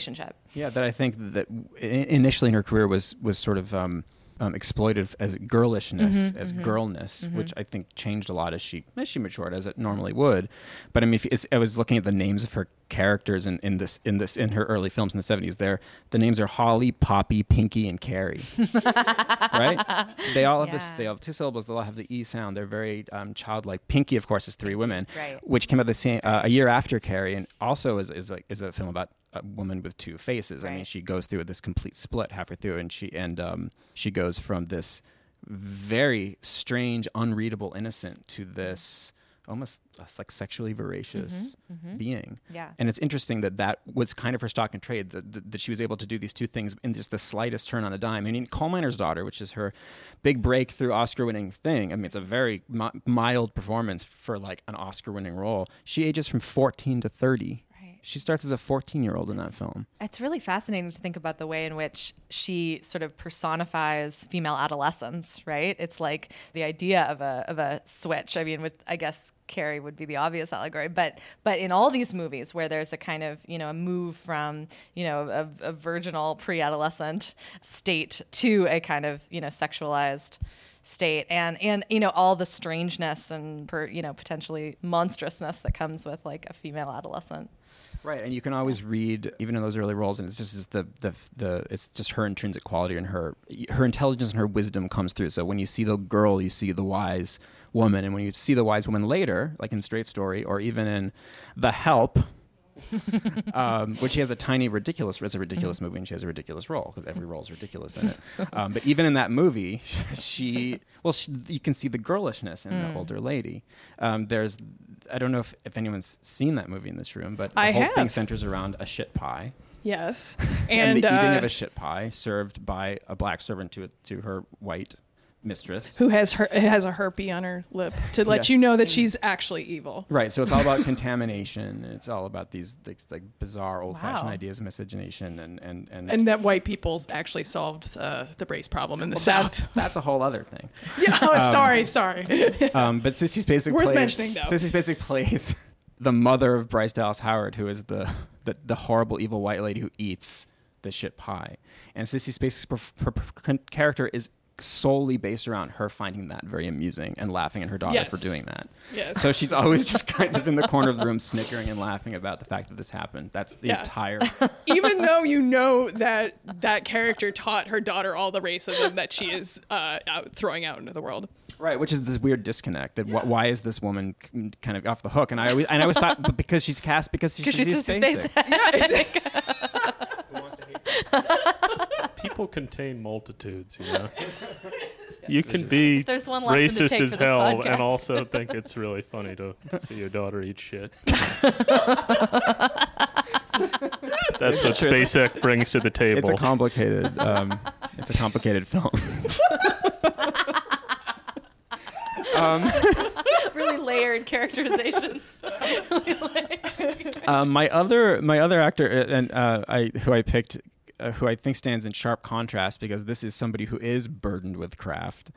Yeah. That I think that initially in her career was, was sort of, um, um, exploited as girlishness, mm-hmm, as mm-hmm, girlness, mm-hmm. which I think changed a lot as she as she matured, as it normally would. But I mean, if I was looking at the names of her characters in, in this in this in her early films in the seventies. There, the names are Holly, Poppy, Pinky, and Carrie. right? They all have yeah. this. They have two syllables. They all have the e sound. They're very um, childlike. Pinky, of course, is three women, right. which came out the same uh, a year after Carrie, and also is is a, is a film about a woman with two faces. Right. I mean, she goes through this complete split halfway through, and she and um, she goes from this very strange, unreadable innocent to this almost like sexually voracious mm-hmm, mm-hmm. being. Yeah. And it's interesting that that was kind of her stock and trade, that, that, that, she was able to do these two things in just the slightest turn on a dime. I mean, Coal Miner's Daughter, which is her big breakthrough Oscar winning thing, I mean, it's a very mi- mild performance for like an Oscar winning role. She ages from 14 to 30 she starts as a 14 year old in that film. It's really fascinating to think about the way in which she sort of personifies female adolescence, right? It's like the idea of a, of a switch. I mean, with, I guess, Carrie would be the obvious allegory, but but in all these movies where there's a kind of you know a move from you know a, a virginal pre-adolescent state to a kind of you know sexualized state and and you know all the strangeness and per, you know potentially monstrousness that comes with like a female adolescent Right, and you can always read even in those early roles, and it's just the the the it's just her intrinsic quality and her her intelligence and her wisdom comes through. So when you see the girl, you see the wise woman, and when you see the wise woman later, like in Straight Story or even in The Help, um, which she has a tiny ridiculous. It's a ridiculous movie, and she has a ridiculous role because every role is ridiculous in it. Um, but even in that movie, she well, she, you can see the girlishness in mm. the older lady. Um, there's, I don't know if, if anyone's seen that movie in this room, but the I whole have. thing centers around a shit pie. Yes, and, and the uh, eating of a shit pie served by a black servant to to her white mistress who has her has a herpy on her lip to let yes. you know that she's actually evil. Right. So it's all about contamination. It's all about these, these like bizarre old-fashioned wow. ideas of miscegenation and and and and that white people's actually solved uh, the race problem in the well, South. That's, that's, a whole other thing. yeah. Oh, um, sorry. Sorry. um, but Sissy Spacek worth plays, mentioning though. Sissy Spacek plays the mother of Bryce Dallas Howard, who is the the, the horrible evil white lady who eats the shit pie. And Sissy Spacek's character is solely based around her finding that very amusing and laughing at her daughter yes. for doing that. Yes. So she's always just kind of in the corner of the room snickering and laughing about the fact that this happened. That's the yeah. entire Even though you know that that character taught her daughter all the racism that she is uh, out throwing out into the world. Right, which is this weird disconnect. That yeah. wh- why is this woman kind of off the hook? And I always, and I always thought because she's cast because she's, she's, she's basic. People contain multitudes, you know. You can be racist as hell and also think it's really funny to see your daughter eat shit. That's what Spacek brings to the table. It's a complicated, um, it's a complicated film. um, really layered characterizations. Um, my other my other actor uh, and uh, I who I picked uh, who I think stands in sharp contrast because this is somebody who is burdened with craft,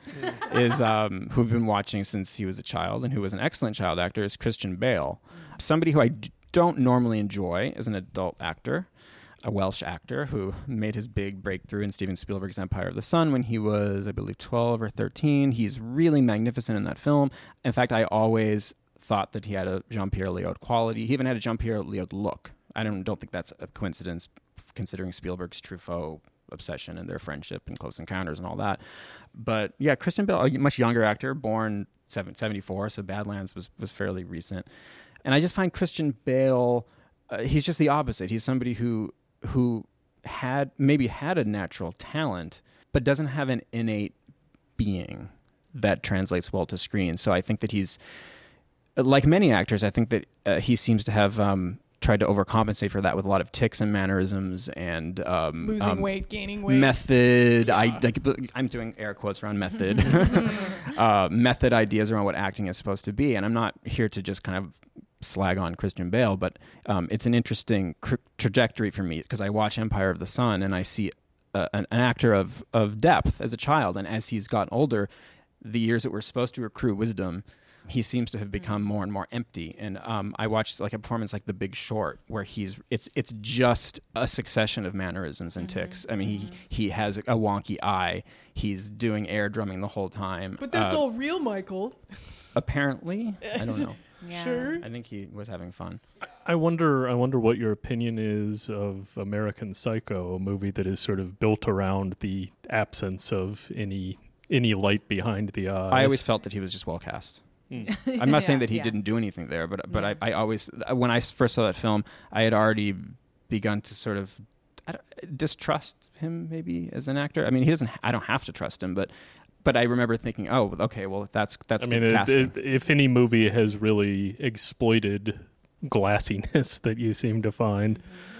is um, who've been watching since he was a child and who was an excellent child actor is Christian Bale, somebody who I d- don't normally enjoy as an adult actor. a Welsh actor who made his big breakthrough in Steven Spielberg's Empire of the Sun when he was, I believe, 12 or 13. He's really magnificent in that film. In fact, I always thought that he had a Jean Pierre Léaud quality. He even had a Jean Pierre Léaud look. I don't don't think that's a coincidence, considering Spielberg's Truffaut obsession and their friendship and Close Encounters and all that. But yeah, Christian Bale, a much younger actor, born 74, so Badlands was was fairly recent. And I just find Christian Bale, uh, he's just the opposite. He's somebody who who had maybe had a natural talent, but doesn't have an innate being that translates well to screen. So I think that he's like many actors. I think that uh, he seems to have um, tried to overcompensate for that with a lot of ticks and mannerisms and um, Losing um, weight, gaining weight. method. I like, I'm doing air quotes around method. uh, method ideas around what acting is supposed to be, and I'm not here to just kind of slag on Christian Bale, but um, it's an interesting cr- trajectory for me because I watch Empire of the Sun and I see uh, an, an actor of of depth as a child, and as he's gotten older, the years that we're supposed to accrue wisdom he seems to have become more and more empty. And um, I watched like a performance like The Big Short, where he's it's it's just a succession of mannerisms and Mm-hmm. ticks. I mean, he he has a wonky eye. He's doing air drumming the whole time. But that's Uh, all real, Michael. Apparently, I don't know. Yeah. Sure. I think he was having fun. I wonder. I wonder what your opinion is of American Psycho, a movie that is sort of built around the absence of any any light behind the eyes. I always felt that he was just well cast. Hmm. I'm not saying that he yeah. didn't do anything there, but but Yeah. I, I always uh, when I first saw that film, I had already begun to sort of uh, distrust him maybe as an actor. I mean, he doesn't. I don't have to trust him, but but I remember thinking, oh, okay, well that's that's I mean, good it, casting. it, if any movie has really exploited glassiness that you seem to find, mm-hmm.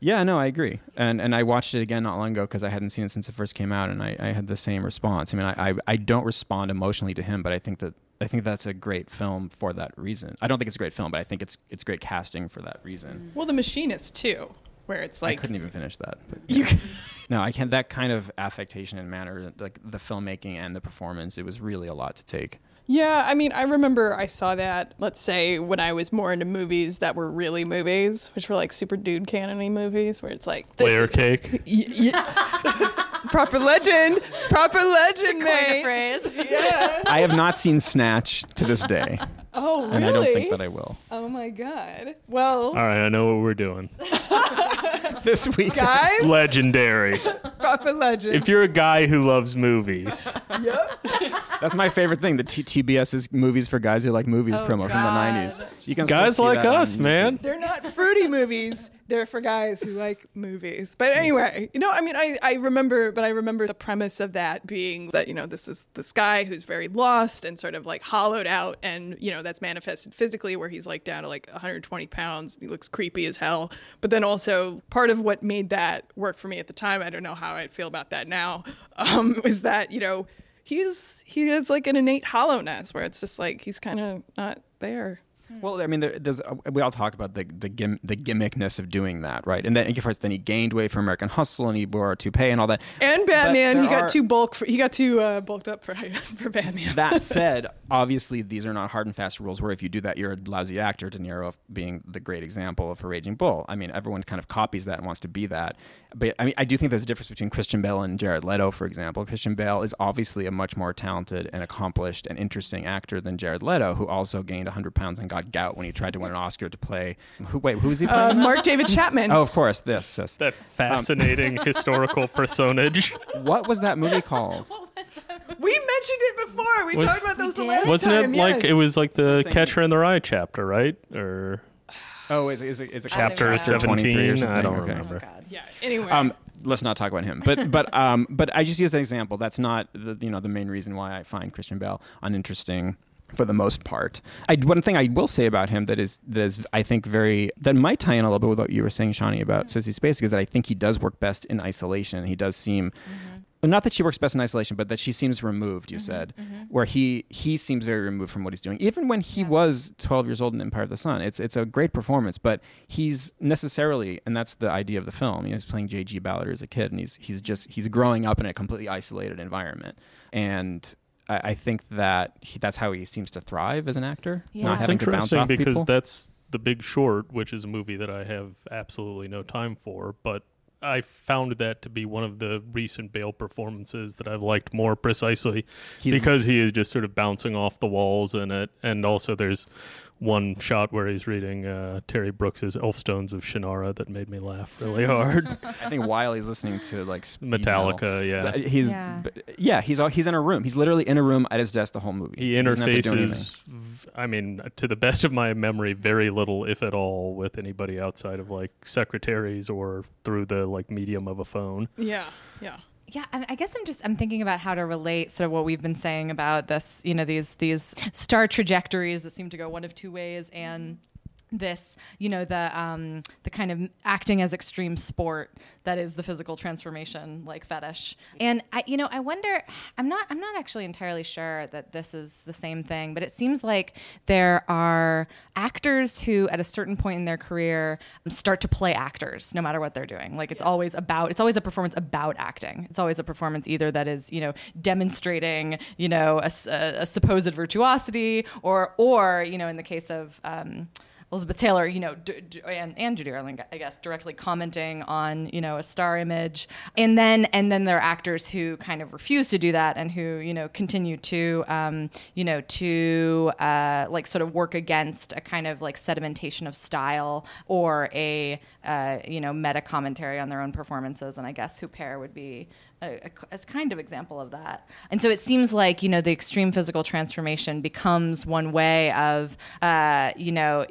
Yeah, no, I agree, and and I watched it again not long ago because I hadn't seen it since it first came out, and I, I had the same response. I mean, I, I I don't respond emotionally to him, but I think that I think that's a great film for that reason. I don't think it's a great film, but I think it's it's great casting for that reason. Mm. Well, The Machinist too, where it's like I couldn't even finish that. But you. no, I can't. That kind of affectation and manner, like the filmmaking and the performance, it was really a lot to take. Yeah, I mean, I remember I saw that, let's say, when I was more into movies that were really movies, which were like super dude canon movies, where it's like, this layer is- cake. Y- y- proper legend, proper legend, Coin a mate. phrase. Yeah. I have not seen Snatch to this day, Oh, really? and I don't think that I will. Oh my god. Well, All right, I know what we're doing. this week. guys, Legendary. proper legend. if you're a guy who loves movies, yep. That's my favorite thing. The T- is movies for guys who like movies Oh, promo from the God. '90s. You can still guys see like that on us, YouTube. man. They're not fruity movies. They're for guys who like movies. But anyway, you know, I mean, I, I remember, but I remember the premise of that being that, you know, this is this guy who's very lost and sort of like hollowed out. And, you know, that's manifested physically where he's like down to like 120 pounds. He looks creepy as hell. But then also part of what made that work for me at the time, I don't know how I'd feel about that now, um, was that, you know, he's, he has like an innate hollowness where it's just like he's kind of not there. Well, I mean, there, there's uh, we all talk about the the, gim, the gimmickness of doing that, right? And then, of course, then he gained weight for American Hustle, and he wore a toupee and all that. And Batman, he got are- too bulk for, he got too uh, bulked up for for Batman. That said, obviously these are not hard and fast rules. Where if you do that, you're a lousy actor. De Niro being the great example of a Raging Bull. I mean, everyone kind of copies that and wants to be that. But I mean, I do think there's a difference between Christian Bale and Jared Leto, for example. Christian Bale is obviously a much more talented and accomplished and interesting actor than Jared Leto, who also gained 100 pounds and got gout when he tried to win an Oscar to play. Who, wait, who was he Uh, playing? Mark David Chapman. oh, of course, this. this. that fascinating historical personage. What was that movie called? We mentioned it before. We Was- talked about those We the did? last Wasn't time. it like yes. it was like the Something- Catcher in the Rye chapter, right? Or Oh, is it, is it, is it chapter know. Chapter 23 or seventeen? something? I don't Okay. remember. Oh, God. Yeah. Anyway. Um, let's not talk about him. But but um, but I just use an example. That's not the, you know the main reason why I find Christian Bale uninteresting for the most part. I, one thing I will say about him that is that is I think very that might tie in a little bit with what you were saying, Shonni, about mm-hmm. Sissy Spacek is that I think he does work best in isolation. He does seem. well, Not that she works best in isolation, but that she seems removed. You mm-hmm. said, where he he seems very removed from what he's doing. Even when he was 12 years old in Empire of the Sun, it's it's a great performance. But he's necessarily, and that's the idea of the film. You know, he's playing J.G. Ballard as a kid, and he's he's just he's growing up in a completely isolated environment. And I, I think that he, that's how he seems to thrive as an actor, Yeah. not It's having to bounce interesting off because people. that's The Big Short, which is a movie that I have absolutely no time for, but I found that to be one of the recent Bale performances that I've liked more precisely He's- because he is just sort of bouncing off the walls in it, and also there's one shot where he's reading uh, Terry Brooks's Elfstones of Shannara that made me laugh really hard. I think while he's listening to like speed Metallica, metal, yeah. he's Yeah. yeah he's all, he's in a room. He's literally in a room at his desk the whole movie. He doesn't have to do anything. interfaces, I mean, to the best of my memory, very little, if at all, with anybody outside of like secretaries or through the like medium of a phone. Yeah, yeah. Yeah, I, guess I'm just I'm thinking about how to relate sort of what we've been saying about this, you know, these these star trajectories that seem to go one of two ways, and this, you know, the um, the kind of acting as extreme sport that is the physical transformation like fetish. And I, you know, I wonder. I'm not I'm not actually entirely sure that this is the same thing, but it seems like there are actors who, at a certain point in their career, start to play actors, no matter what they're doing. Like it's always about it's always a performance about acting. It's always a performance either that is you know demonstrating you know a supposed virtuosity or or you know in the case of um, Elizabeth Taylor, you know, d- d- and, and Judy Garland, I guess, directly commenting on, you know, a star image, and then and then there are actors who kind of refuse to do that and who, you know, continue to, um, you know, to uh, like sort of work against a kind of like sedimentation of style or a, uh, you know, meta commentary on their own performances, and I guess Huppert would be a, a, kind of example of that. And so it seems like you know the extreme physical transformation becomes one way of uh, you know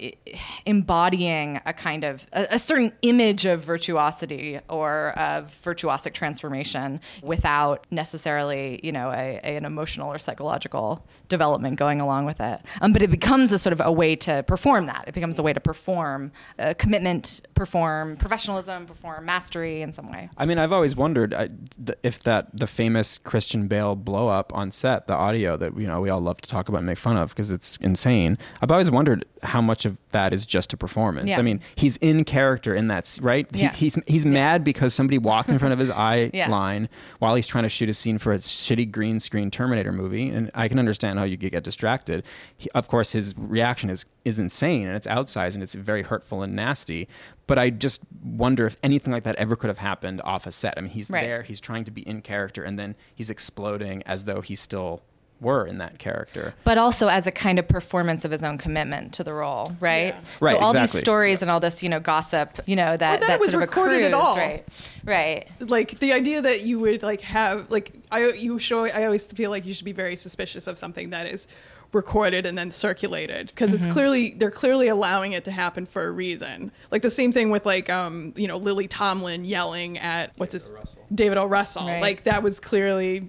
embodying a kind of a, a certain image of virtuosity or of virtuosic transformation without necessarily you know a, a- an emotional or psychological development going along with it. Um, but it becomes a sort of a way to perform that. It becomes a way to perform uh, commitment, perform professionalism, perform mastery in some way. I mean, I've always wondered I, th- if that the famous Christian Bale blow up on set, the audio that you know we all love to talk about and make fun of because it's insane. I've always wondered how much of that is just a performance. Yeah. I mean, he's in character in that, right? He- Yeah. he's he's mad because somebody walked in front of his eye Yeah. line while he's trying to shoot a scene for a shitty green screen Terminator movie, and I can understand how you could get distracted. He, of course, his reaction is is insane and it's outsized and it's very hurtful and nasty. But I just wonder if anything like that ever could have happened off a set. I mean, he's Right. there, he's trying to be in character, and then he's exploding as though he still were in that character. but also as a kind of performance of his own commitment to the role, right? Yeah. Right, So all these exactly. stories and all this, you know, gossip, you know, that Or that that was sort of recorded at all. right? Right. like the idea that you would like have like I you show I always feel like you should be very suspicious of something that is recorded and then circulated because Mm-hmm. it's clearly they're clearly allowing it to happen for a reason. Like the same thing with like um you know Lily Tomlin yelling at what's his David O. Russell. Right. Like that was clearly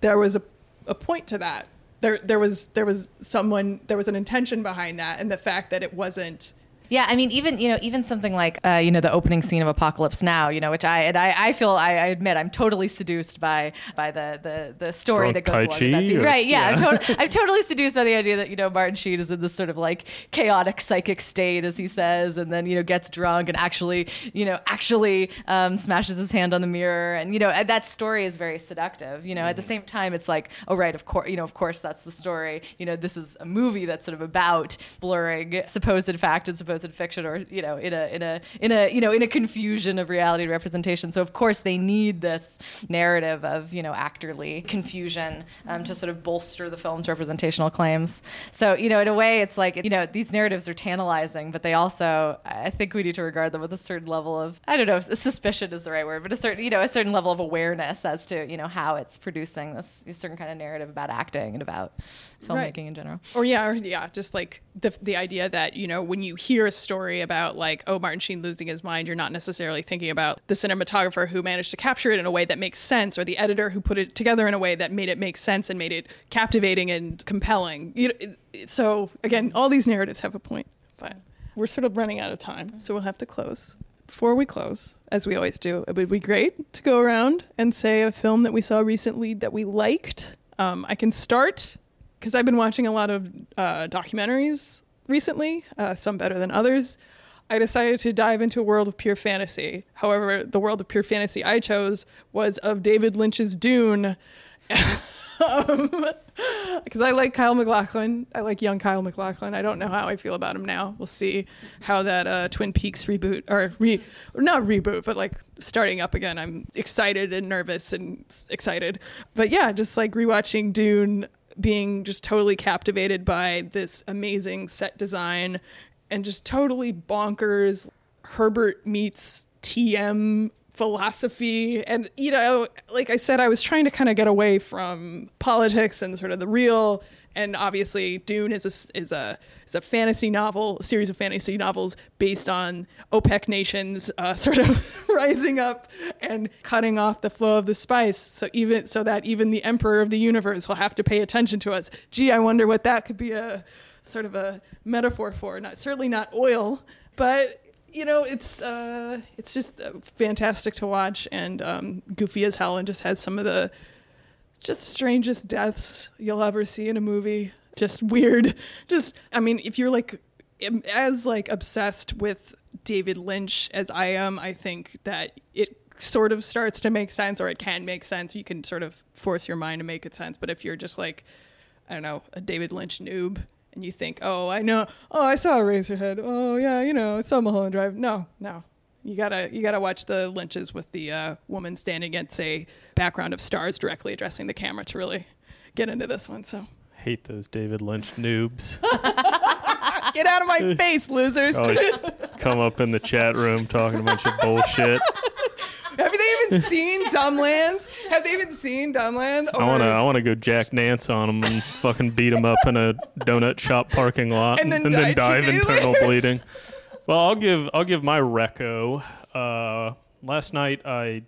there was a a point to that. There there was there was someone there was an intention behind that and the fact that it wasn't Yeah, I mean, even you know, even something like uh, you know the opening scene of Apocalypse Now, you know, which I and I, I feel I, I admit I'm totally seduced by by the the, the story that goes Tai along with that scene. or- Right? Yeah, I'm, yeah. tot- I'm totally seduced by the idea that you know Martin Sheen is in this sort of like chaotic psychic state, as he says, and then you know gets drunk and actually you know actually um, smashes his hand on the mirror, and you know that story is very seductive. You know, at the same time, it's like, oh right, of course, you know, of course that's the story. You know, this is a movie that's sort of about blurring supposed fact and supposed fiction, or you know, in a in a in a you know in a confusion of reality and representation. So of course they need this narrative of you know actorly confusion um, to sort of bolster the film's representational claims. So you know, in a way, it's like you know these narratives are tantalizing, but they also I think we need to regard them with a certain level of I don't know if suspicion is the right word, but a certain you know a certain level of awareness as to you know how it's producing this certain kind of narrative about acting and about filmmaking Right. in general. Or yeah, or yeah, just like the the idea that you know when you hear a story about like oh Martin Sheen losing his mind, you're not necessarily thinking about the cinematographer who managed to capture it in a way that makes sense, or the editor who put it together in a way that made it make sense and made it captivating and compelling. You know, so again, all these narratives have a point, but we're sort of running out of time, so we'll have to close. Before we close, as we always do, it would be great to go around and say a film that we saw recently that we liked. Um, I can start because I've been watching a lot of uh, documentaries recently, uh, some better than others. I decided to dive into a world of pure fantasy. However, the world of pure fantasy I chose was of David Lynch's Dune. because I like Kyle MacLachlan. I like young Kyle MacLachlan. I don't know how I feel about him now. We'll see how that uh, Twin Peaks reboot or re not reboot, but like starting up again. I'm excited and nervous and excited. But yeah, just like rewatching Dune, being just totally captivated by this amazing set design and just totally bonkers. Herbert meets TM philosophy and you know like i said i was trying to kind of get away from politics and sort of the real and obviously dune is a is a is a fantasy novel a series of fantasy novels based on opec nations uh, sort of rising up and cutting off the flow of the spice. So even so that even the emperor of the universe will have to pay attention to us. Gee i wonder what that could be a sort of a metaphor for. Not certainly not oil but you know, it's uh, it's just uh, fantastic to watch and um, goofy as hell, and just has some of the just strangest deaths you'll ever see in a movie. Just weird. Just, I mean, if you're like as like obsessed with David Lynch as I am, I think that it sort of starts to make sense, or it can make sense. You can sort of force your mind to make it sense. But if you're just like, I don't know, a David Lynch noob, and you think, oh, I know, oh, I saw Eraserhead. Oh, yeah, you know, I saw Mulholland Drive. No, no. You gotta you gotta watch the Lynches with the uh, woman standing against a background of stars directly addressing the camera to really get into this one. So Hate those David Lynch noobs. get out of my face, losers! Always come up in the chat room talking a bunch of bullshit. Have they even seen Dumblands? Have they even seen Dumbland? I wanna, I wanna go Jack Nance on them and fucking beat them up in a donut shop parking lot, And then die two dive internal bleeding. Well, I'll give, I'll give my reco. Uh, last night I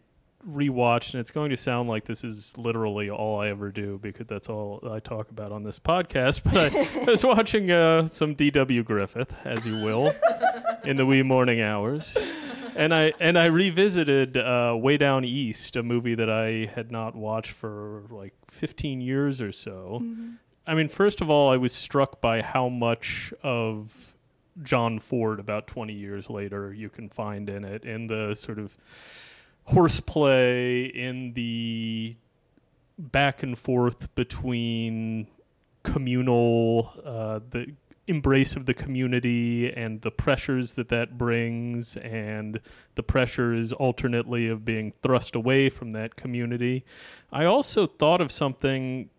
rewatched, and it's going to sound like this is literally all I ever do because that's all I talk about on this podcast. But I, I was watching uh, some D.W. Griffith, as you will, in the wee morning hours and I and I revisited uh, Way Down East, a movie that I had not watched for like 15 years or so. I mean, first of all, I was struck by how much of John Ford about 20 years later you can find in it, in the sort of horseplay, in the back and forth between communal, uh, the embrace of the community and the pressures that that brings and the pressures alternately of being thrust away from that community. I also thought of something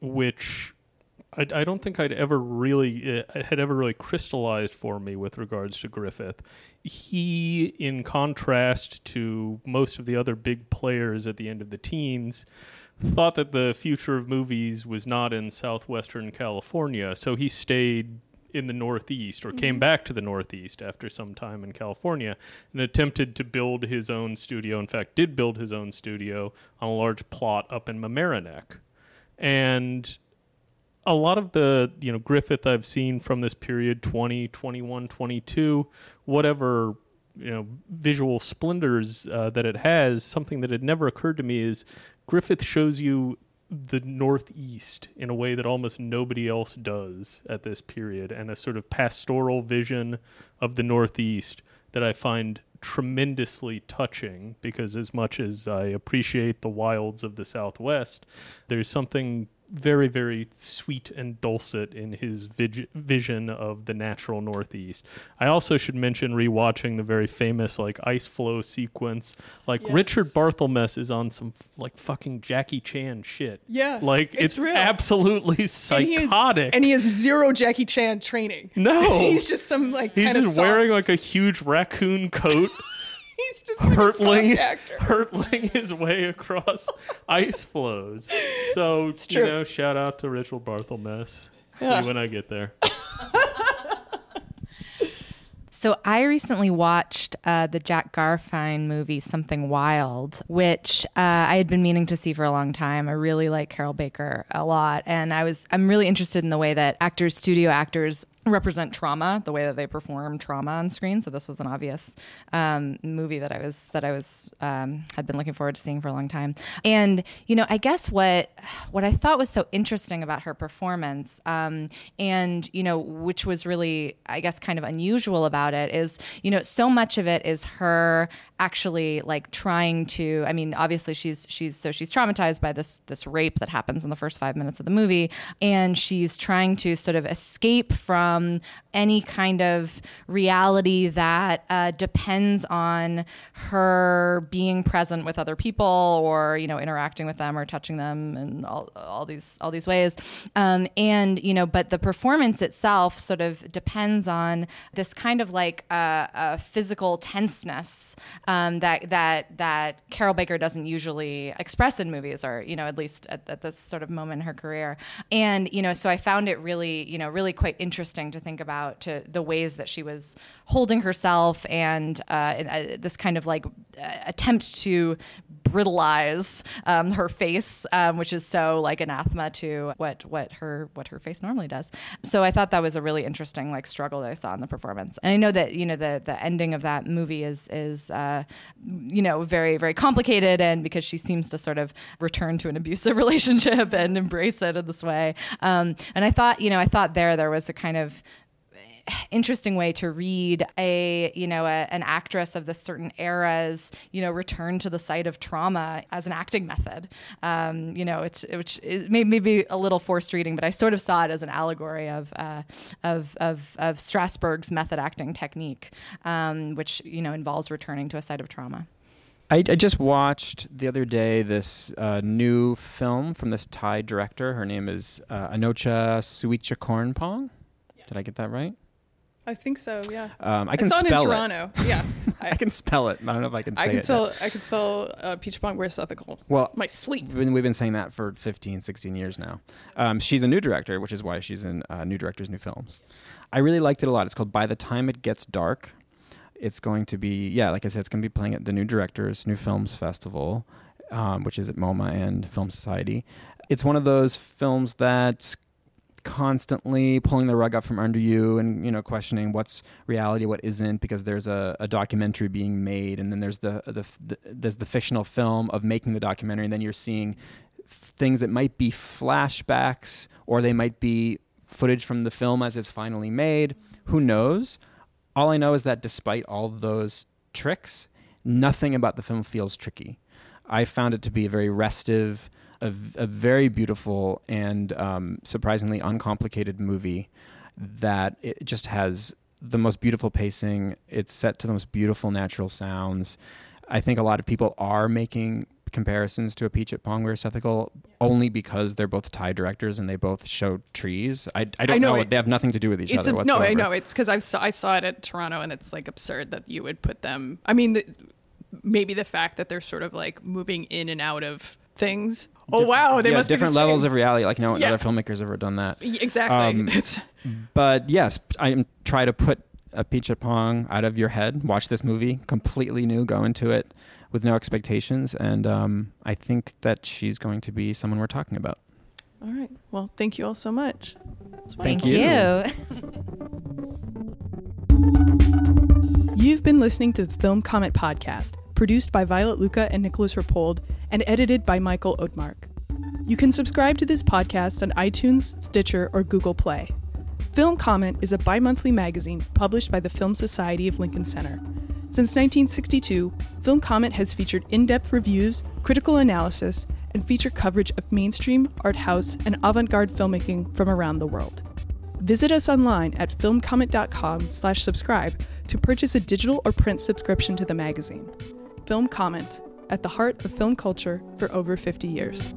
which I, I don't think I'd ever really uh, had ever really crystallized for me with regards to Griffith. He, in contrast to most of the other big players at the end of the teens, thought that the future of movies was not in southwestern California, so he stayed in the Northeast or came back to the Northeast after some time in California and attempted to build his own studio. In fact, did build his own studio on a large plot up in Mamaroneck. And a lot of the you know Griffith I've seen from this period 20 21 22 whatever you know visual splendors uh, that it has something that had never occurred to me is Griffith shows you the northeast in a way that almost nobody else does at this period and a sort of pastoral vision of the northeast that I find tremendously touching because as much as I appreciate the wilds of the southwest there's something very very sweet and dulcet in his vig- vision of the natural northeast. I also should mention rewatching the very famous like ice floe sequence. Like Yes. richard barthelmess is on some like fucking jackie chan shit. Yeah, like it's it's, absolutely And he is- psychotic. and he has zero Jackie Chan training. no. He's just some like he's just wearing like a huge raccoon coat he's just like hurtling soft actor. hurtling his way across ice floes. So true. you know, shout out to Richard Barthelmess. Yeah. See when I get there. So I recently watched uh, the Jack Garfein movie Something Wild, which uh, I had been meaning to see for a long time. I really like Carroll Baker a lot, and I was I'm really interested in the way that actors, studio actors, represent trauma the way that they perform trauma on screen. So this was an obvious um, movie that i was that i was um, had been looking forward to seeing for a long time. And you know i guess what what i thought was so interesting about her performance um, and you know which was really i guess kind of unusual about it is you know so much of it is her actually like trying to i mean obviously she's she's so she's traumatized by this this rape that happens in the first five minutes of the movie. And she's trying to sort of escape from any kind of reality that uh, depends on her being present with other people or you know interacting with them or touching them and all, all these all these ways um, and you know but the performance itself sort of depends on this kind of like uh, a physical tenseness um, that that that Carroll Baker doesn't usually express in movies, or you know, at least at, at, this sort of moment in her career. And you know, so I found it really, you know, really quite interesting to think about to the ways that she was holding herself and uh, uh, this kind of like uh, attempt to brittleize um, her face, um, which is so like anathema to what what her what her face normally does. So I thought that was a really interesting like struggle that I saw in the performance. And I know that you know the the ending of that movie is is uh, you know very very complicated, and because she seems to sort of return to an abusive relationship and embrace it in this way. Um, and I thought you know I thought there there was a kind of interesting way to read a you know a, an actress of this certain era's you know return to the site of trauma as an acting method um, you know it's which is maybe a little forced reading but I sort of saw it as an allegory of uh, of, of, of Strasberg's method acting technique um, which you know involves returning to a site of trauma I, I, just watched the other day this uh, new film from this Thai director. Her name is uh, Anocha Suwichakornpong. Did I get that right? I think so. Yeah. Um, I can I saw spell it in Toronto. It. Yeah. I, I, can spell it. I don't know if I can. I can it spell. I can spell uh, peach bong where's ethical. Well, my sleep. We've been, we've been, saying that for 15, 16 years now. Um, she's a new director, which is why she's in uh, New Directors, New Films. I really liked it a lot. It's called By the Time It Gets Dark. It's going to be yeah, like I said, it's going to be playing at the New Directors, New Films Festival, um, which is at MoMA and Film Society. It's one of those films that's constantly pulling the rug up from under you and you know questioning what's reality what isn't because there's a, a documentary being made and then there's the, the, the, there's the fictional film of making the documentary and then you're seeing things that might be flashbacks or they might be footage from the film as it's finally made. Who knows? All i know is that despite all those tricks nothing about the film feels tricky. I found it to be a very restive a, a very beautiful and um, surprisingly uncomplicated movie that it just has the most beautiful pacing. It's set to the most beautiful natural sounds. I think a lot of people are making comparisons to Apichatpong, Apichat Pongwir Sethakul only because they're both Thai directors and they both show trees. I, I don't I know, know it, they have nothing to do with each other a, whatsoever. No, I know it's because I saw I saw it at Toronto and it's like absurd that you would put them. I mean, the, maybe the fact that they're sort of like moving in and out of things. Oh wow, they yeah, must different levels of reality. Like no yeah. other filmmakers ever done that. Exactly. Um, but yes, I try to put Apichatpong out of your head. Watch this movie, completely new. Go into it with no expectations, and um, I think that she's going to be someone we're talking about. All right. Well, thank you all so much. Thank you. you. You've been listening to the Film Comment podcast, produced by Violet Lucca and Nicholas Rapold and edited by Michael Odemark. You can subscribe to this podcast on iTunes, Stitcher, or Google Play. Film Comment is a bi monthly magazine published by the Film Society of Lincoln Center. Since 1962, Film Comment has featured in depth reviews, critical analysis, and feature coverage of mainstream, art house, and avant garde filmmaking from around the world. Visit us online at filmcomment.com slash subscribe to purchase a digital or print subscription to the magazine. Film Comment, at the heart of film culture for over 50 years.